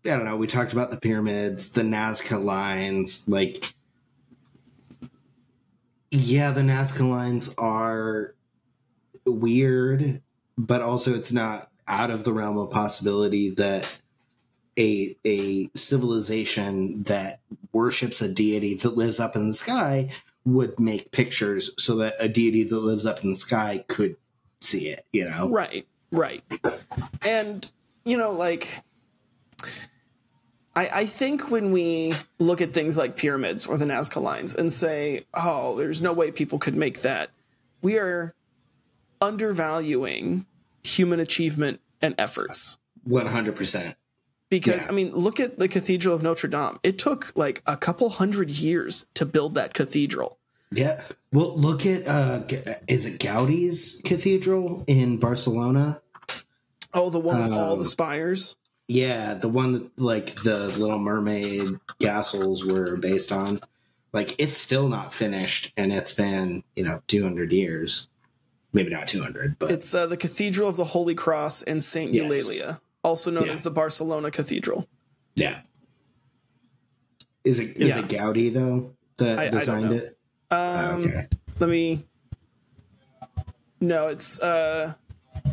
I don't know, we talked about the pyramids, the Nazca lines, like yeah, the Nazca lines are weird, but also it's not out of the realm of possibility that a a civilization that worships a deity that lives up in the sky would make pictures so that a deity that lives up in the sky could see it, you know? Right, right. And, you know, like, I, I think when we look at things like pyramids or the Nazca lines and say, oh, there's no way people could make that, we are undervaluing human achievement and efforts. 100%. Because, Yeah. I mean, look at the Cathedral of Notre Dame. It took like a couple hundred years to build that cathedral. Yeah. Well, look at, uh, is it Gaudi's cathedral in Barcelona? Oh, the one with all Um, the spires? Yeah, the one that like the Little Mermaid castles were based on. Like it's still not finished, and it's been you know two hundred years, maybe not two hundred, but It's uh, the Cathedral of the Holy Cross in St. Yes. Eulalia, also known Yeah. as the Barcelona Cathedral. yeah. Is it is Yeah. it Gaudi though that I- I designed know. it? Um, okay. Let me. No, it's uh,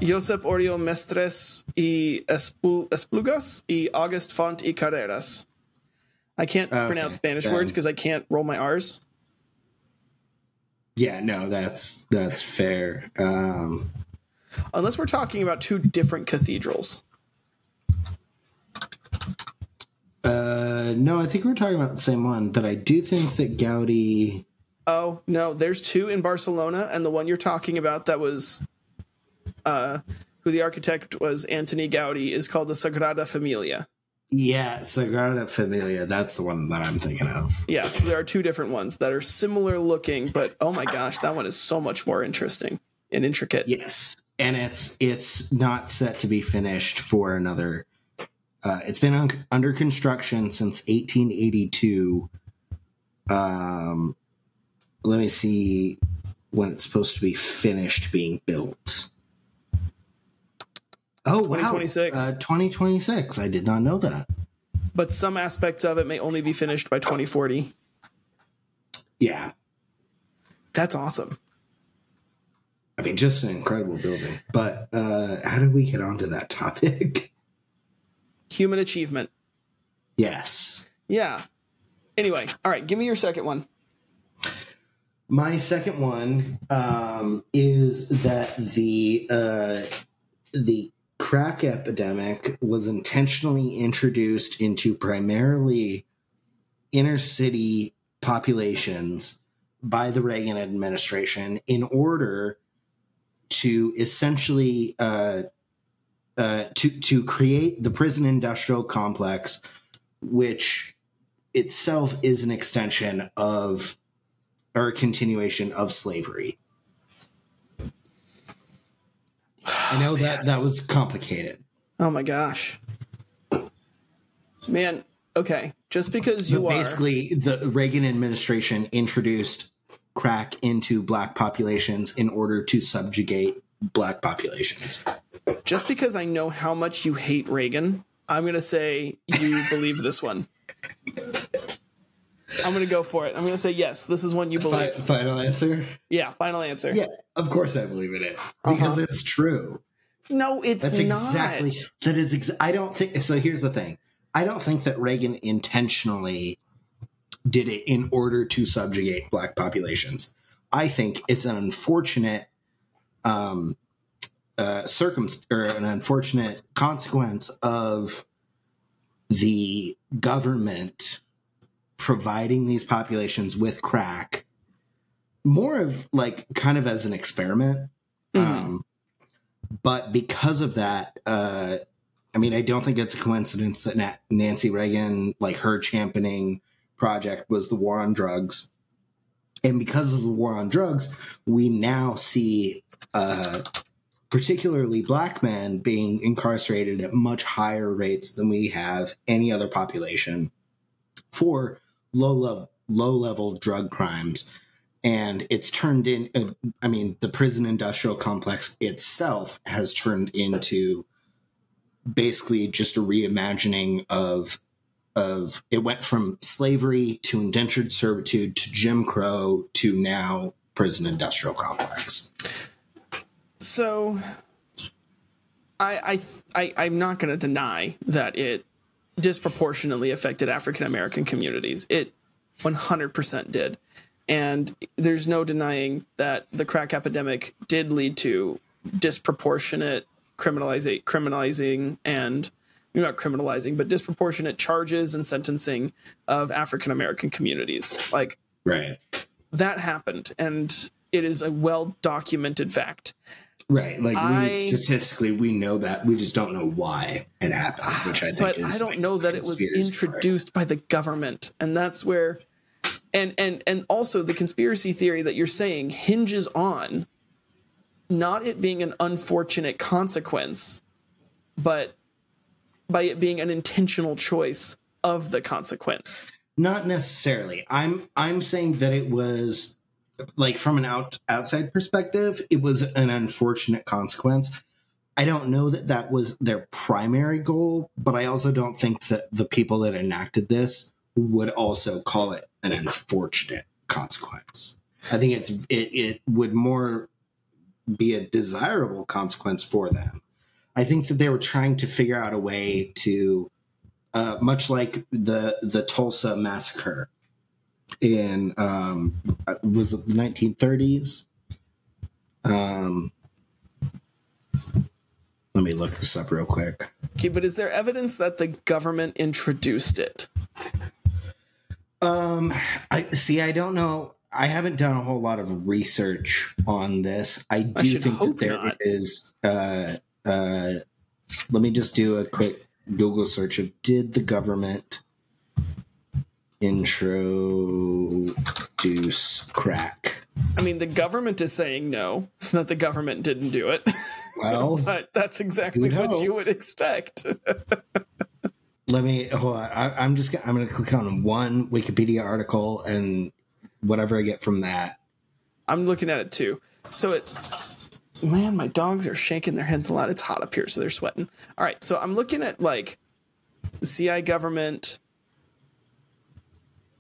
Josep Orio Mestres y Esplugas y August Font y Carreras. I can't Okay, pronounce Spanish then- words because I can't roll my R's. Yeah, no, that's that's fair. Um, Unless we're talking about two different cathedrals. uh, no, I think we're talking about the same one, but I do think that Gaudi. Oh no, there's two in Barcelona, and the one you're talking about that was, uh, who the architect was Antoni Gaudi is called the Sagrada Familia. Yeah, Sagrada Familia. That's the one that I'm thinking of. Yeah, so there are two different ones that are similar looking, but oh my gosh, that one is so much more interesting and intricate. Yes, and it's it's not set to be finished for another. Uh, it's been un- under construction since 1882. Um, let me see when it's supposed to be finished being built. Oh wow, 2026. Uh, 2026. I did not know that. But some aspects of it may only be finished by 2040. Yeah, That's awesome. I mean, just an incredible building. But uh, how did we get onto that topic? Human achievement. yes. Yeah. Anyway, all right, give me your second one. My second one um, is that the uh, the crack epidemic was intentionally introduced into primarily inner city populations by the Reagan administration in order to essentially uh, uh, to to create the prison industrial complex, which itself is an extension of or a continuation of slavery. I know that that was complicated. Oh my gosh. Man, okay. Just because you But are basically, the Reagan administration introduced crack into black populations in order to subjugate black populations. just because I know how much you hate Reagan, I'm gonna say you believe this one. I'm gonna go for it. I'm gonna say yes. This is one you Fi- believe. final answer? Yeah. Final answer. Yeah, of course I believe in it because Uh-huh. it's true. No, it's That's not. exactly that is. Ex- I don't think so. Here's the thing: I don't think that Reagan intentionally did it in order to subjugate black populations. I think it's an unfortunate um, uh, circum or an unfortunate consequence of the government providing these populations with crack, more of like kind of as an experiment. Mhm. Um, but because of that, uh, I mean, I don't think it's a coincidence that Na- Nancy Reagan, like her championing project, was the war on drugs. And because of the war on drugs, we now see uh, particularly black men being incarcerated at much higher rates than we have any other population for low level low level drug crimes and it's turned in uh, i mean the prison industrial complex itself has turned into basically just a reimagining of of it went from slavery to indentured servitude to jim crow to now prison industrial complex. So, I, I, I I'm not going to deny that it disproportionately affected African American communities. It 100% did, and there's no denying that the crack epidemic did lead to disproportionate criminalizing, criminalizing, and not criminalizing, but disproportionate charges and sentencing of African American communities. Like right that happened, and it is a well documented fact. Right like I- we statistically we know that we just don't know why it happened which i think but is I don't like, know that it was introduced by the government, and that's where, and and and also the conspiracy theory that you're saying hinges on not it being an unfortunate consequence, but by it being an intentional choice of the consequence. not necessarily i'm i'm saying that it was like from an out outside perspective it was an unfortunate consequence. I don't know that that was their primary goal but i also don't think that the people that enacted this would also call it an unfortunate consequence. I think it's it, it would more be a desirable consequence for them. I think that they were trying to figure out a way to uh, much like the the Tulsa massacre in um, was it the 1930s. Um, let me look this up real quick. Okay, but is there evidence that the government introduced it? Um, I see. I don't know. I haven't done a whole lot of research on this. I do should think that there is. not. Uh, uh, let me just do a quick Google search of did the government introduce crack? I mean, the government is saying no, that the government didn't do it, Well, but that's exactly We'd what you would expect. let me hold on. I, I'm just. gonna- I'm going to click on one Wikipedia article and whatever I get from that. I'm looking at it too. So it, man, my dogs are shaking their heads a lot. It's hot up here, so they're sweating. All right, so I'm looking at like the CI government.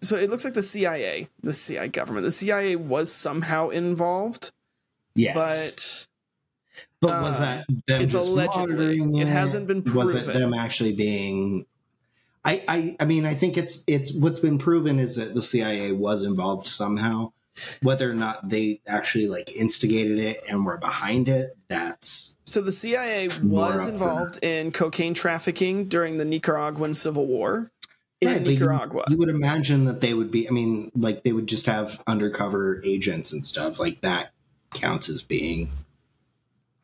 So it looks like the CIA, the CIA government, the CIA was somehow involved, Yes, but but, was uh, that them it's just allegedly. monitoring It hasn't been proven. Was it them actually being? I, I I mean I think it's it's what's been proven is that the CIA was involved somehow. Whether or not they actually like instigated it and were behind it, that's so the CIA was involved in cocaine trafficking during the Nicaraguan Civil War in Right, but you- Nicaragua. You, would imagine that they would be. I mean, like they would just have undercover agents and stuff like that. Counts as being.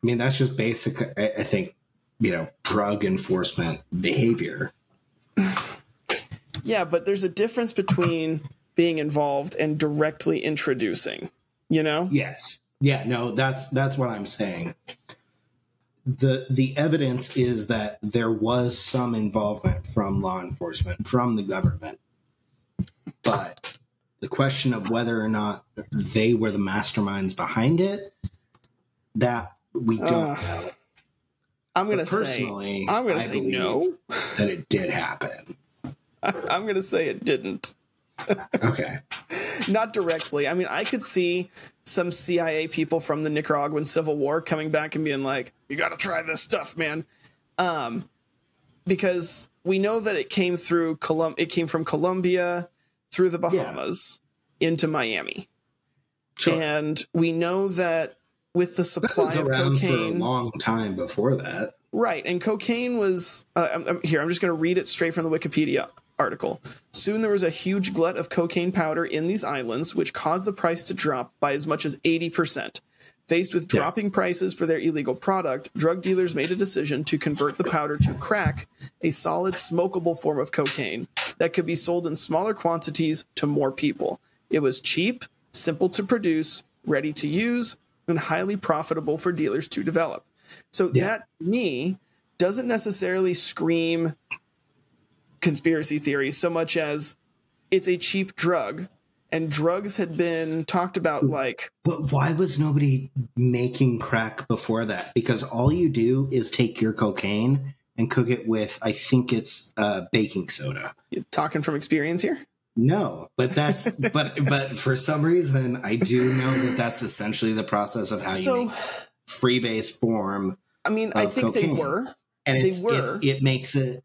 I mean, that's just basic. I, I think you know, drug enforcement behavior. Yeah, but there's a difference between being involved and directly introducing, you know? Yes. Yeah, no, that's that's what I'm saying. The the evidence is that there was some involvement from law enforcement, from the government. But the question of whether or not they were the masterminds behind it, that we don't Uh, know. I'm going to But say personally, I'm going to say no. That it did happen. I'm going to say it didn't. Okay. Not directly. I mean, I could see some CIA people from the Nicaraguan Civil War coming back and being like, "You got to try this stuff, man." Um because we know that it came through Colum it came from Colombia through the Bahamas into Miami. Sure. And we know that with the supply was of around for a cocaine, long time before that. right? And cocaine was uh, I'm, I'm- here. I'm just going to read it straight from the Wikipedia article. Soon there was a huge glut of cocaine powder in these islands, which caused the price to drop by as much as eighty percent. Faced with Yeah. dropping prices for their illegal product, drug dealers made a decision to convert the powder to crack, a solid smokable form of cocaine that could be sold in smaller quantities to more people. It was cheap, simple to produce, ready to use, and highly profitable for dealers to develop. So Yeah. that me doesn't necessarily scream conspiracy theory so much as it's a cheap drug and drugs had been talked about like But why was nobody making crack before that? Because all you do is take your cocaine and cook it with, I think it's uh, baking soda. talking from experience here No, but that's but but for some reason I do know that that's essentially the process of how you so make freebase form, i mean i think cocaine. they were and They were. it's it makes it.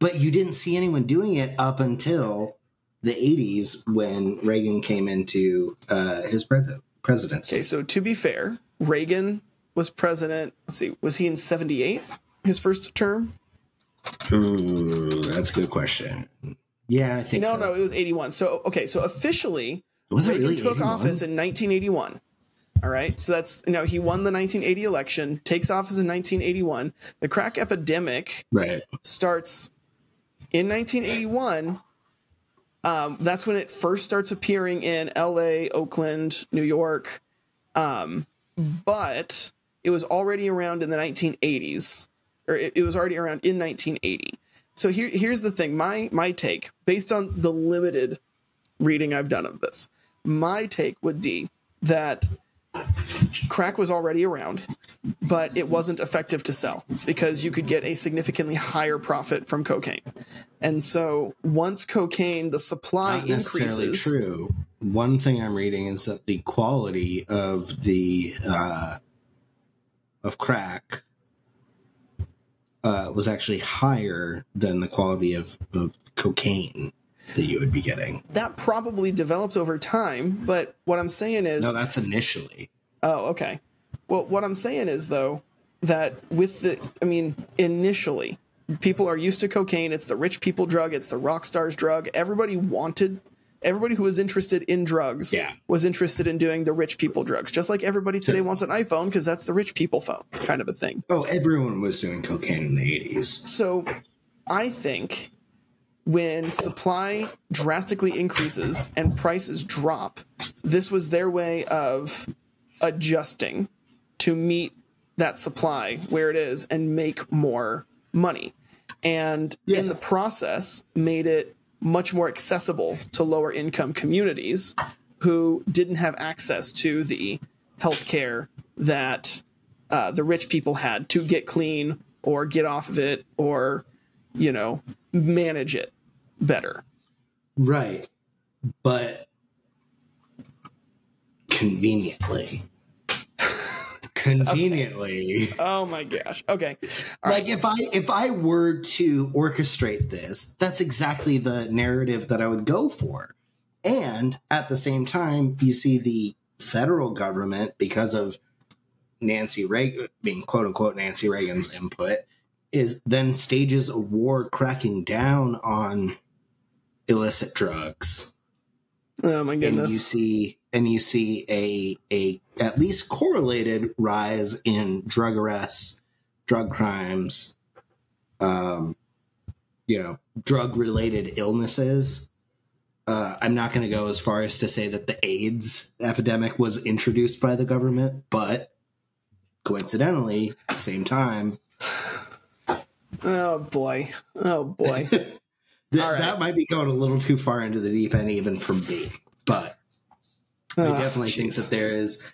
But you didn't see anyone doing it up until the '80s when Reagan came into uh, his pres- presidency. okay so to be fair reagan was president let's see was he in 78 his first term Ooh, that's a good question. Yeah, I think no so. no it was 81 so okay so officially Was Reagan really took 81? office in 1981. All right, so that's you know he won the 1980 election, takes office in 1981. The crack epidemic Right. starts in 1981. Um, that's when it first starts appearing in L.A., Oakland, New York, um, but it was already around in the 1980s, or it, it was already around in 1980. So here, here's the thing: my my take, based on the limited reading I've done of this, my take would be that crack was already around, but it wasn't effective to sell because you could get a significantly higher profit from cocaine. And so once cocaine, the supply Not necessarily increases. true. One thing I'm reading is that the quality of the uh, of crack uh, was actually higher than the quality of, of cocaine that you would be getting. That probably develops over time, but what I'm saying is No, that's initially. Oh, okay. Well, what I'm saying is though that with the, I mean, initially, people are used to cocaine. It's the rich people drug. It's the rock stars drug. Everybody wanted. Everybody who was interested in drugs Yeah. was interested in doing the rich people drugs, just like everybody today wants an iPhone because that's the rich people phone kind of a thing. Oh, everyone was doing cocaine in the 80s. So I think when supply drastically increases and prices drop, this was their way of adjusting to meet that supply where it is and make more money. And in the process, made it much more accessible to lower income communities who didn't have access to the healthcare that uh, the rich people had to get clean or get off of it or you know manage it better Right. But conveniently. conveniently. oh my gosh okay All like right. if i if i were to orchestrate this that's exactly the narrative that i would go for and at the same time you see the federal government because of nancy reagan being quote unquote nancy reagan's input is then stages a war cracking down on illicit drugs oh my goodness! and you see and you see a a at least correlated rise in drug arrests, drug crimes, um, you know, drug related illnesses. Uh, I'm not going to go as far as to say that the AIDS epidemic was introduced by the government, but coincidentally, same time, Oh boy. Oh boy. th- right. that might be going a little too far into the deep end, even for me. But I Oh, definitely think that there is,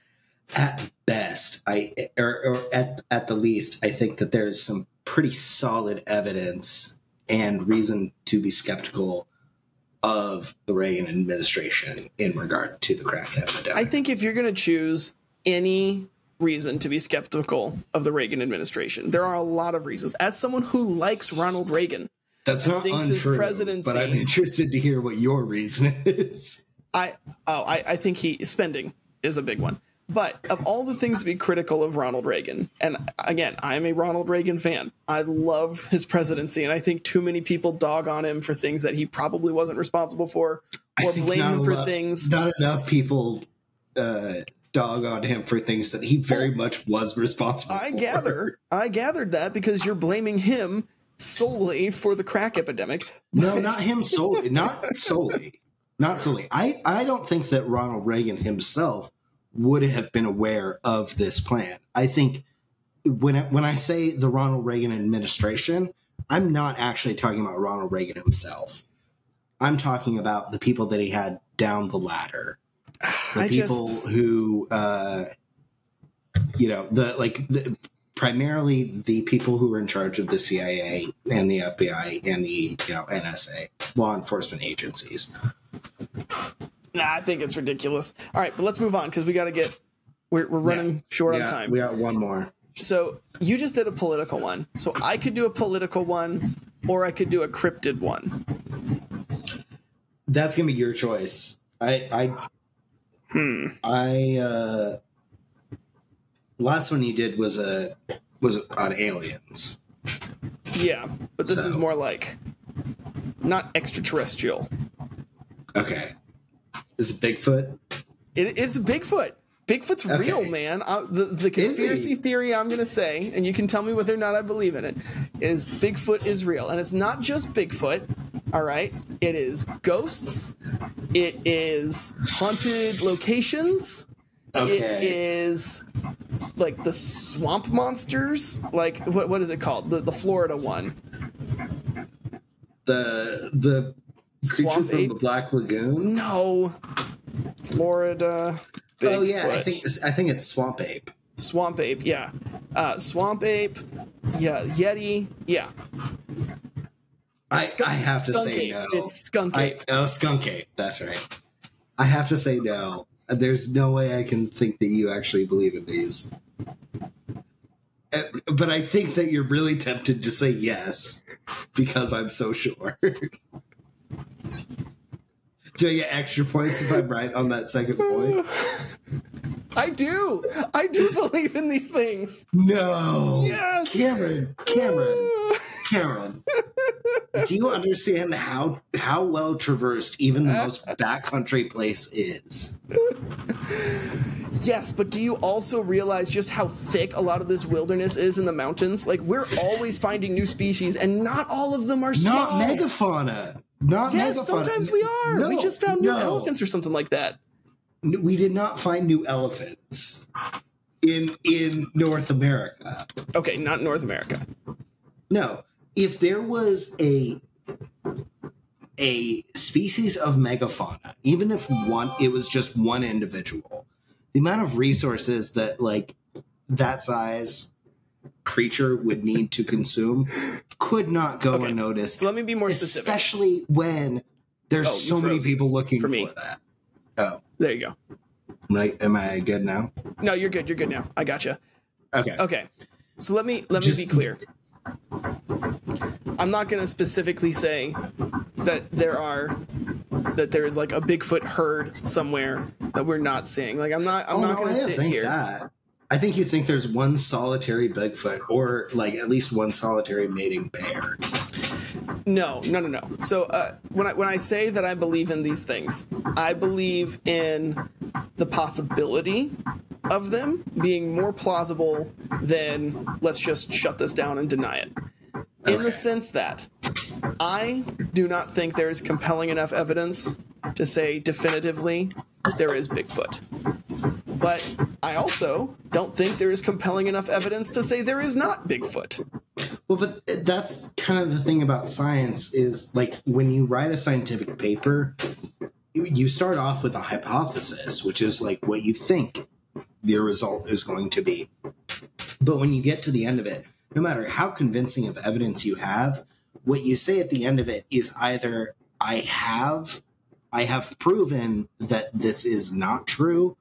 at best, I or, or at at the least, I think that there is some pretty solid evidence and reason to be skeptical of the Reagan administration in regard to the crack epidemic. I think if you're going to choose any reason to be skeptical of the Reagan administration, there are a lot of reasons. As someone who likes Ronald Reagan, That's not untrue, presidency- but I'm interested to hear what your reason is. I oh I, I think he spending is a big one. But of all the things to be critical of Ronald Reagan, and again, I'm a Ronald Reagan fan. I love his presidency, and I think too many people dog on him for things that he probably wasn't responsible for, or blame him for lot- things. Not enough people uh, dog on him for things that he very much was responsible I for. gather, I gathered that because you're blaming him solely for the crack epidemic. No, not him solely. Not solely. Not solely. I, I don't think that Ronald Reagan himself would have been aware of this plan. I think when I, when I say the Ronald Reagan administration, I'm not actually talking about Ronald Reagan himself. I'm talking about the people that he had down the ladder. The I people just who, uh, you know, the like the, primarily the people who were in charge of the CIA and the FBI and the you know NSA law enforcement agencies. nah, I think it's ridiculous. All right, but let's move on because we got to get we're, we're running short on time. We got one more. So you just did a political one. So I could do a political one, or I could do a cryptid one. That's gonna be your choice. I I Hmm. I uh last one you did was a was on aliens. Yeah, but this is more like not extraterrestrial. Okay. Is it Bigfoot? It, it's Bigfoot. Bigfoot's Okay. real, man. Uh, the the conspiracy theory I'm going to say, and you can tell me whether or not I believe in it, is Bigfoot is real, and it's not just Bigfoot. All right, it is ghosts. It is haunted locations. It Okay. is like the swamp monsters. Like what what is it called? The the Florida one. the the creature Swamp from ape? the Black Lagoon. No, Florida. Oh yeah, I think it's, I think it's Swamp Ape. Swamp ape, yeah. Uh, swamp ape, yeah. Yeti, yeah. I, Skunk- I have to say ape. no. It's skunk I, oh, skunk ape. That's right. I have to say no. There's no way I can think that you actually believe in these. Uh, But I think that you're really tempted to say yes because I'm so sure. Do I get extra points if I'm right on that second point? I do. I do believe in these things. No. Yes. Camron, Camron, Camron. Do you understand how how well traversed even the most backcountry place is? Yes, but do you also realize just how thick a lot of this wilderness is in the mountains? Like we're always finding new species, and not all of them are small. Not megafauna. Not Yes, megafauna. sometimes we are. we just found new no. elephants or something like that. We did not find new elephants in in North America. Okay, not North America. No, if there was a a species of megafauna, even if one it was just one individual, the amount of resources that like that size creature would need to consume could not go Okay, unnoticed. So let me be more specific. especially when there's Oh, so many people looking For for, that. Oh, There you go. am I, am I good now? No, you're good. You're good now. I got gotcha. Okay. Okay. So let me let Just- me be clear. I'm not going to specifically say that there are that there is like a Bigfoot herd somewhere that we're not seeing. Like I'm not I'm Oh, not no, going I to don't sit think here. that. I think you think there's one solitary Bigfoot, or like at least one solitary mating pair. No, no, no, no. So uh, when I when I say that I believe in these things, I believe in the possibility of them being more plausible than let's just shut this down and deny it. In the sense that I do not think there is compelling enough evidence to say definitively there is Bigfoot. But I also don't think there is compelling enough evidence to say there is not Bigfoot. Well, but that's kind of the thing about science is like when you write a scientific paper, you- you start off with a hypothesis, which is like what you think the result is going to be. But when you get to the end of it, no matter how convincing of evidence you have, what you say at the end of it is either I have I have proven that this is not true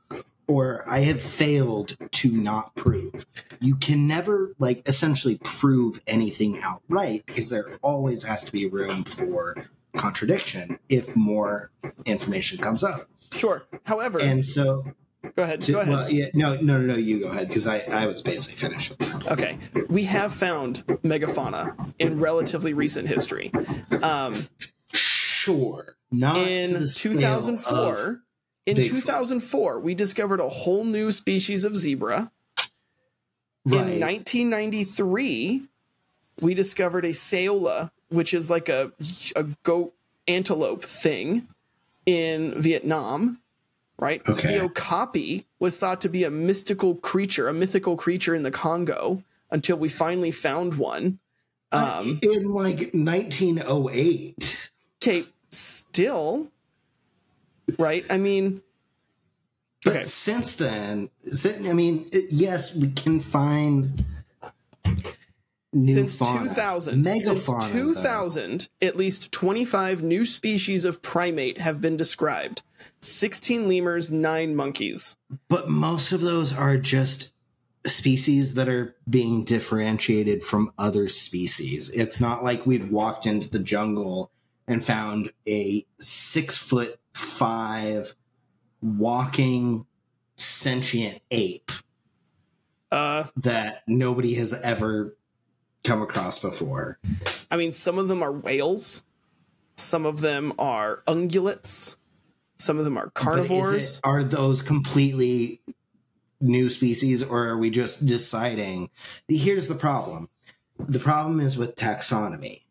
or I have failed to not prove. You can never like essentially prove anything outright because there always has to be room for contradiction if more information comes up. Sure. However, And so go ahead. to, go ahead. well, yeah, no, no, no, no, you go ahead because I, I was basically finished. Okay, we have found megafauna in relatively recent history. Um, Sure. Not in 2004, in Bigfoot. 2004, we discovered a whole new species of zebra. In 1993, we discovered a saola, which is like a a goat antelope thing in Vietnam. Right, Okay. the okapi was thought to be a mystical creature, a mythical creature in the Congo, until we finally found one. Um, in like 1908. okay, still, right? I mean, But Okay. since then, I mean, yes, we can find new since fauna. 2000, since Megafauna, though. 2000, at least 25 new species of primate have been described. 16 lemurs, 9 monkeys. But most of those are just species that are being differentiated from other species. It's not like we've walked into the jungle and found a six foot five walking sentient ape Uh, that nobody has ever come across before. I mean, some of them are whales, some of them are ungulates, some of them are carnivores. it- are those completely new species or are we just deciding? Here's the problem. The problem is with taxonomy.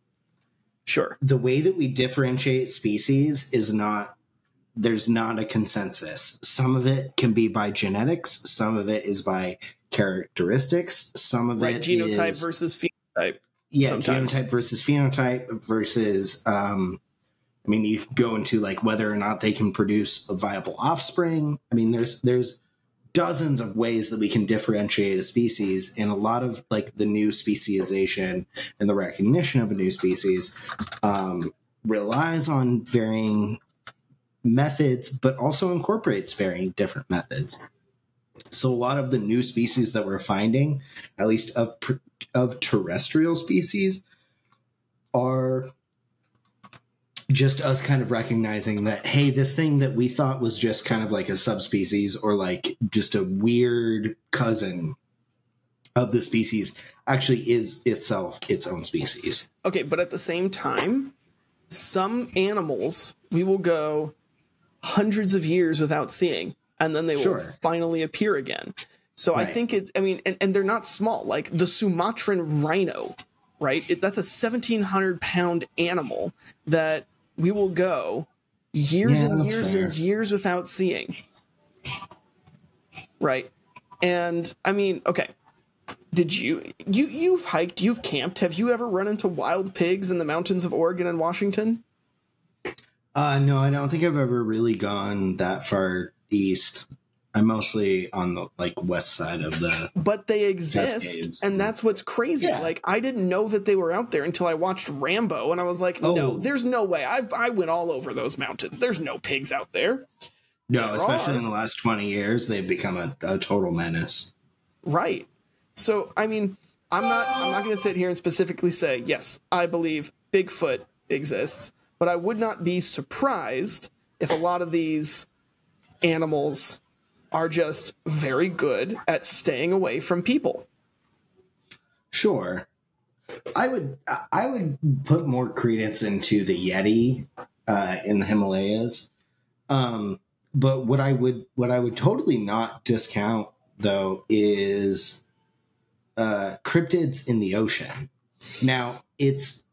Sure. the way that we differentiate species is not there's not a consensus some of it can be by genetics some of it is by characteristics some of Right. it Genotype is- versus phenotype. Yeah sometimes. genotype versus phenotype versus um i mean you go into like whether or not they can produce a viable offspring i mean there's there's dozens of ways that we can differentiate a species and a lot of like the new speciation and the recognition of a new species um, relies on varying methods but also incorporates varying different methods so a lot of the new species that we're finding at least of pr- of terrestrial species are just us kind of recognizing that hey this thing that we thought was just kind of like a subspecies or like just a weird cousin of the species actually is itself its own species Okay, but at the same time, some animals we will go hundreds of years without seeing, and then they will finally appear again. So I think it's, I mean, and, and they're not small. Like the Sumatran rhino, right? It, that's a 1,700 pound animal that we will go years Yeah, and years and years without seeing. Right. And I mean, okay. Did you you you've hiked, you've camped. Have you ever run into wild pigs in the mountains of Oregon and Washington? uh no i don't think i've ever really gone that far east i'm mostly on the like west side of the But they exist, Cascades. and that's what's crazy. Yeah. Like I didn't know that they were out there until I watched Rambo, and I was like, no, Oh. there's no way. I I went all over those mountains. There's no pigs out there. no There especially are. in the last 20 years they've become a, a total menace Right. So I mean, I'm not I'm not going to sit here and specifically say yes, I believe Bigfoot exists, but I would not be surprised if a lot of these animals are just very good at staying away from people. Sure. I would I would put more credence into the Yeti uh, in the Himalayas. Um, but what I would what I would totally not discount though is uh, cryptids in the ocean. Now it's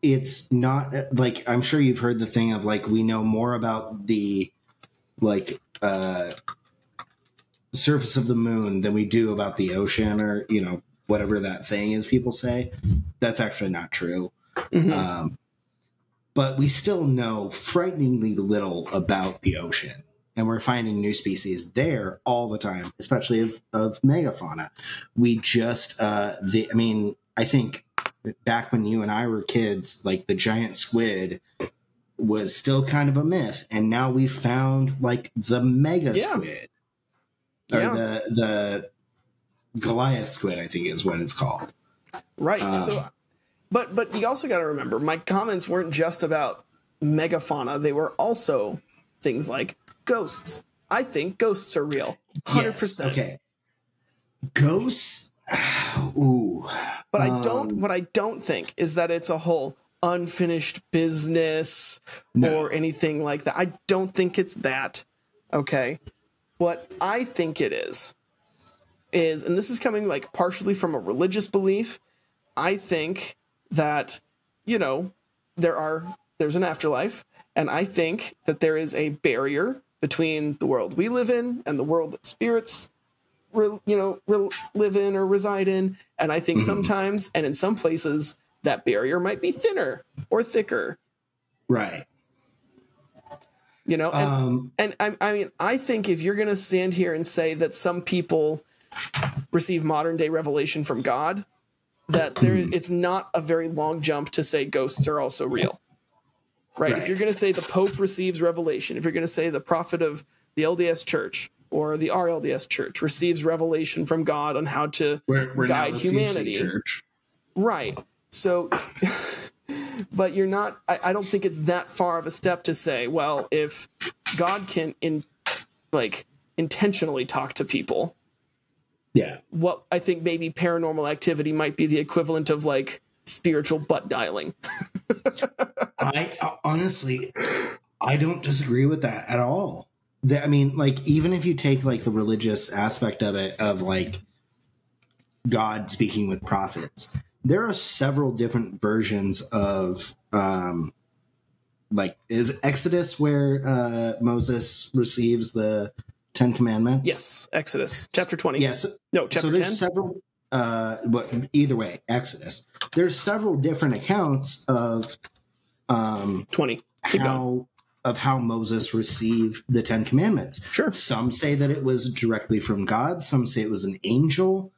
it's not like I'm sure you've heard the thing of like we know more about the like uh, surface of the moon than we do about the ocean or you know whatever that saying is people say that's actually not true Mhm. um, but we still know frighteningly little about the ocean and we're finding new species there all the time especially of, of megafauna we just uh the i mean i think back when you and i were kids like the giant squid was still kind of a myth and now we've found like the mega Yeah. squid or Yeah. the the goliath squid i think is what it's called Right. Uh, so, but but you also got to remember, my comments weren't just about megafauna. They were also things like ghosts. I think ghosts are real, hundred Yes, percent. okay ghosts ooh But I don't. Um, What I don't think is that it's a whole unfinished business No. or anything like that. I don't think it's that. Okay. What I think it is is, and this is coming like partially from a religious belief. I think that you know there are there's an afterlife, and I think that there is a barrier between the world we live in and the world that spirits re, you know re, live in or reside in and i think Mhm. sometimes and in some places that barrier might be thinner or thicker right you know and, um and I, I mean i think if you're going to stand here and say that some people receive modern day revelation from god that there Mhm. it's not a very long jump to say ghosts are also real right, if you're going to say the pope receives revelation if you're going to say the prophet of the lds church or the rlds church receives revelation from god on how to we're, we're guide humanity. Right. So, but you're not, I, I don't think it's that far of a step to say, well, if God can in like intentionally talk to people, yeah what I think maybe paranormal activity might be the equivalent of like spiritual butt dialing. I uh, honestly, I don't disagree with that at all. I mean, like, even if you take like the religious aspect of it, of like God speaking with prophets, there are several different versions of, um, like, is Exodus where uh, Moses receives the Ten Commandments? Yes. Exodus chapter 20. Yes. No, chapter so there's 10. several uh but either way exodus there's several different accounts of um 20. Keep going. how of how moses received the ten commandments Sure. some say that it was directly from god some say it was an angel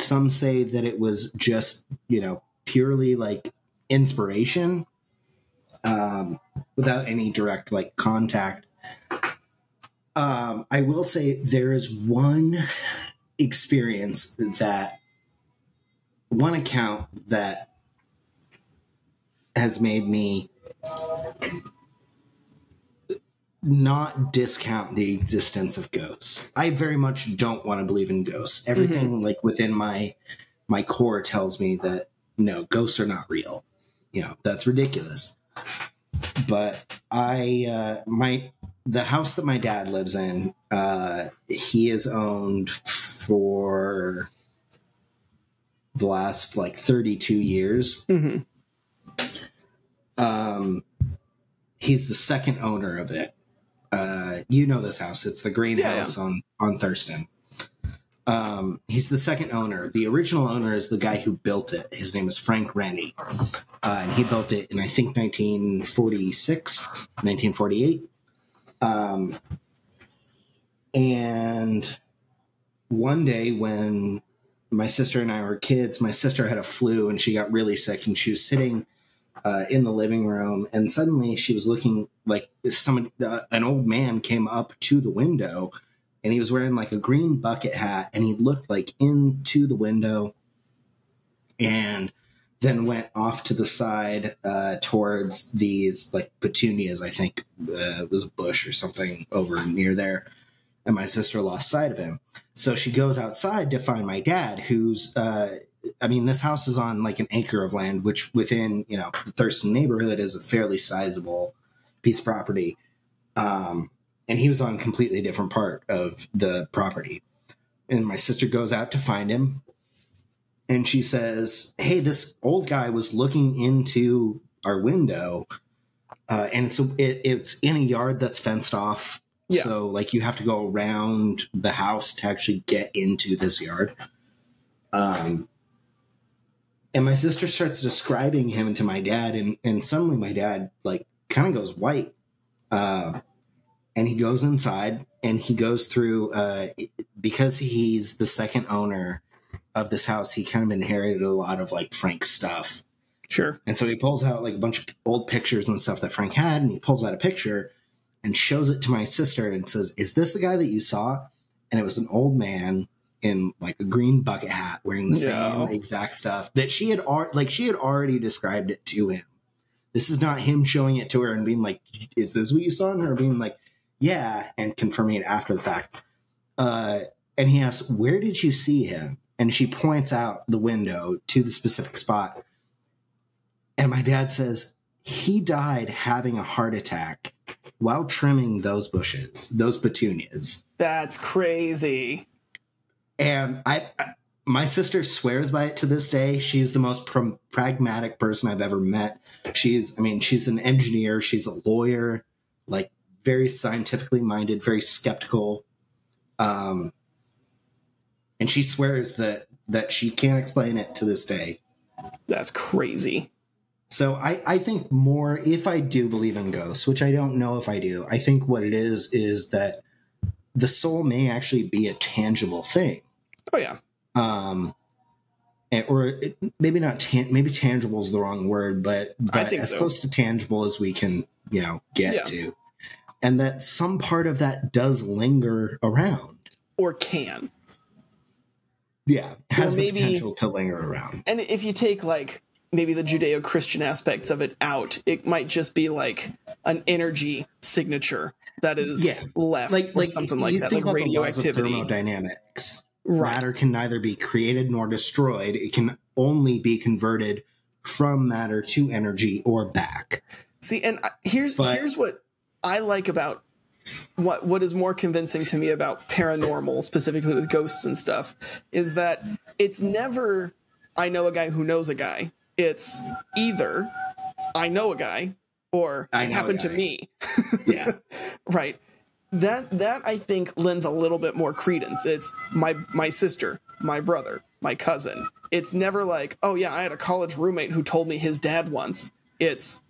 some say that it was just you know purely like inspiration um without any direct like contact. Um i will say there is one experience that one account that has made me not discount the existence of ghosts. I very much don't want to believe in ghosts. Everything like within my my core tells me that no, ghosts are not real. You know, that's ridiculous. But I uh my the house that my dad lives in, uh he has owned for the last like 32 years. hmm Um he's the second owner of it. Uh, you know this house. It's the greenhouse on on Thurston. Um, he's the second owner. The original owner is the guy who built it. His name is Frank Rennie. Uh, and he built it in I think 1946, 1948. Um, and one day when my sister and I were kids, my sister had a flu and she got really sick and she was sitting uh, in the living room, and suddenly she was looking like someone, uh, an old man came up to the window, and he was wearing like a green bucket hat, and he looked like into the window, and then went off to the side uh, towards these like petunias. I think uh, it was a bush or something over near there, and my sister lost sight of him. So she goes outside to find my dad, who's uh, I mean, this house is on like an acre of land, which within you know the Thurston neighborhood is a fairly sizable piece of property. Um, and he was on a completely different part of the property. and my sister goes out to find him and she says hey this old guy was looking into our window uh, and it's a, it, it's in a yard that's fenced off Yeah. so like you have to go around the house to actually get into this yard um and my sister starts describing him to my dad and and suddenly my dad like kind of goes white. Uh and he goes inside and he goes through uh because he's the second owner of this house he kind of inherited a lot of like frank's stuff. Sure. and so he pulls out like a bunch of old pictures and stuff that frank had and he pulls out a picture and shows it to my sister and says is this the guy that you saw? And it was an old man in like a green bucket hat wearing the same exact stuff that she had al- like she had already described it to him. This is not him showing it to her and being like is this what you saw? And her being like yeah and confirming it after the fact. Uh and he asks where did you see him? And she points out the window to the specific spot. And my dad says he died having a heart attack while trimming those bushes those petunias. That's crazy. And I, I my sister swears by it to this day. She's the most pr- pragmatic person I've ever met. She's, I mean, she's an engineer. She's a lawyer, like very scientifically minded, very skeptical. Um, and she swears that that she can't explain it to this day. That's crazy. So I, I think more if I do believe in ghosts, which I don't know if I do. I think what it is is that the soul may actually be a tangible thing. Oh yeah. um and- or it, maybe not tan- maybe tangible is the wrong word but, but think as so. close to tangible as we can you know get Yeah. to and that some part of that does linger around Or can. yeah has maybe- the potential to linger around And if you take like maybe the Judeo Christian aspects of it out, it might just be like an energy signature that is Yeah. left like or like something like that, like about the laws of radioactivity. thermodynamics Right. matter can neither be created nor destroyed it can only be converted from matter to energy or back See, and uh, here's But- here's what I like about what what is more convincing to me about paranormal, specifically with ghosts and stuff, is that it's never I know a guy who knows a guy. It's either I know a guy or I it happened to me. yeah right. That that I think lends a little bit more credence. It's my my sister, my brother, my cousin. It's never like, oh yeah, I had a college roommate who told me his dad once. It's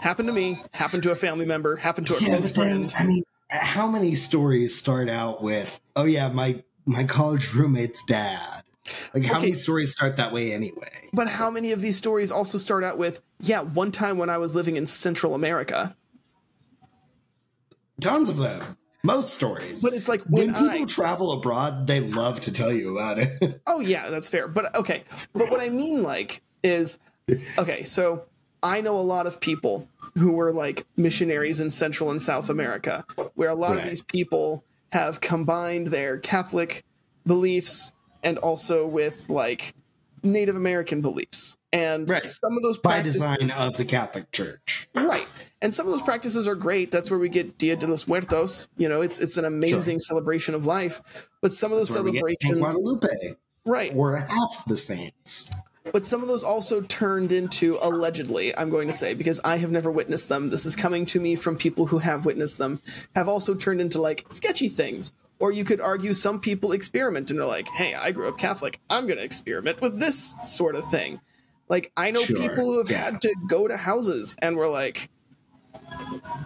happened to me, happened to a family member, happened to a Yeah, close but then, friend. I mean, how many stories start out with, "Oh yeah, my my college roommate's dad"? Like, how Okay. many stories start that way anyway? But how many of these stories also start out with, yeah, one time when I was living in Central America. Tons of them. Most stories. But it's like when when, people I travel abroad, they love to tell you about it. Oh yeah, that's fair. But okay, but what I mean like is okay, so I know a lot of people who were like missionaries in Central and South America, where a lot of these people have combined their Catholic beliefs and also with like Native American beliefs. And Right. some of those By design of the Catholic Church. right? And some of those practices are great. That's where we get Dia de los Muertos. You know, it's it's an amazing celebration of life. But some of those That's where we get Saint celebrations, Guadalupe, right? or half the saints. But some of those also turned into allegedly, I'm going to say, because I have never witnessed them. This is coming to me from people who have witnessed them, have also turned into like sketchy things. Or you could argue some people experiment and are like, hey, I grew up Catholic. I'm going to experiment with this sort of thing. Like, I know Sure, people who have yeah. had to go to houses and were like,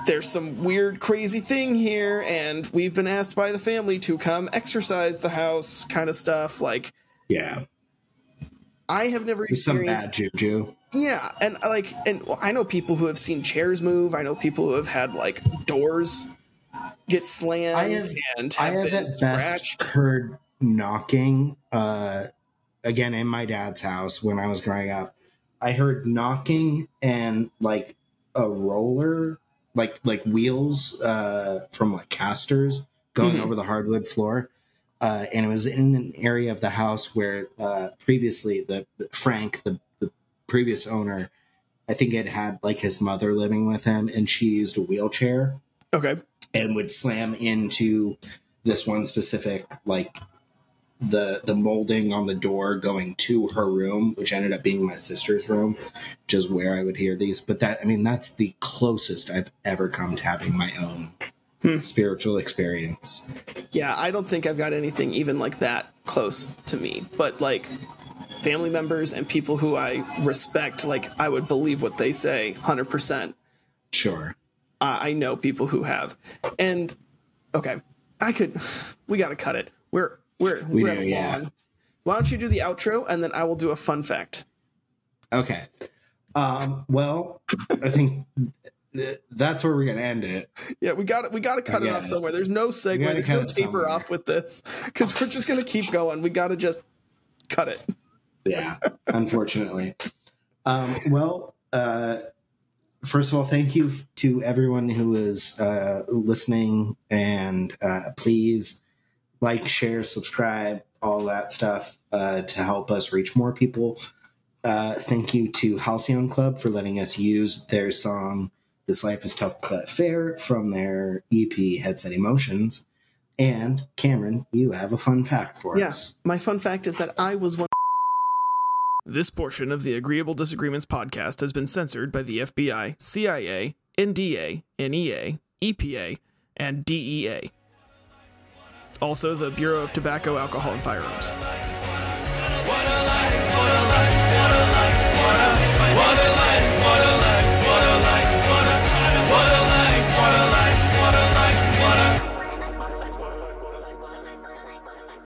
there's some weird, crazy thing here, and we've been asked by the family to come exercise the house, kind of stuff. Like, Yeah. I have never There's some bad juju. yeah, and like, and I know people who have seen chairs move. I know people who have had like doors get slammed I have- and I have, have been at best scratched. heard knocking. Uh, again, in my dad's house when I was growing up, I heard knocking and like a roller, like like wheels uh, from like casters going Mhm. over the hardwood floor. Uh, and it was in an area of the house where uh, previously the Frank, the, the previous owner, I think it had like his mother living with him, and she used a wheelchair Okay, and would slam into this one specific like the the molding on the door going to her room, which ended up being my sister's room, which is where I would hear these. But that I mean, that's the closest I've ever come to having my own Hmm. spiritual experience. Yeah, I don't think I've got anything even like that close to me. But like family members and people who I respect, like I would believe what they say 100%. Sure. I I know people who have. And okay, I could, we got to cut it. We're, we're, We we are do, yeah. long. Why don't you do the outro and then I will do a fun fact. Okay. Um, well, I think th- that's where we're gonna end it. Yeah, we got it. We got to cut it off somewhere. There's no segue. gotta There's no taper off with this because we're just gonna keep going. We got to just cut it. Yeah, unfortunately. Um, well, uh, first of all, thank you to everyone who is uh, listening, and uh, please like, share, subscribe, all that stuff uh, to help us reach more people. Uh, thank you to Halcyon Club for letting us use their song "This Life Is Tough But Fair" from their EP Headset Emotions. And Camron, you have a fun fact for Yeah. us. My fun fact is that I was one. This portion of the Agreeable Disagreements podcast has been censored by the FBI, CIA, NDA, NEA, EPA, and DEA. Also, the Bureau of Tobacco, Alcohol, and Firearms.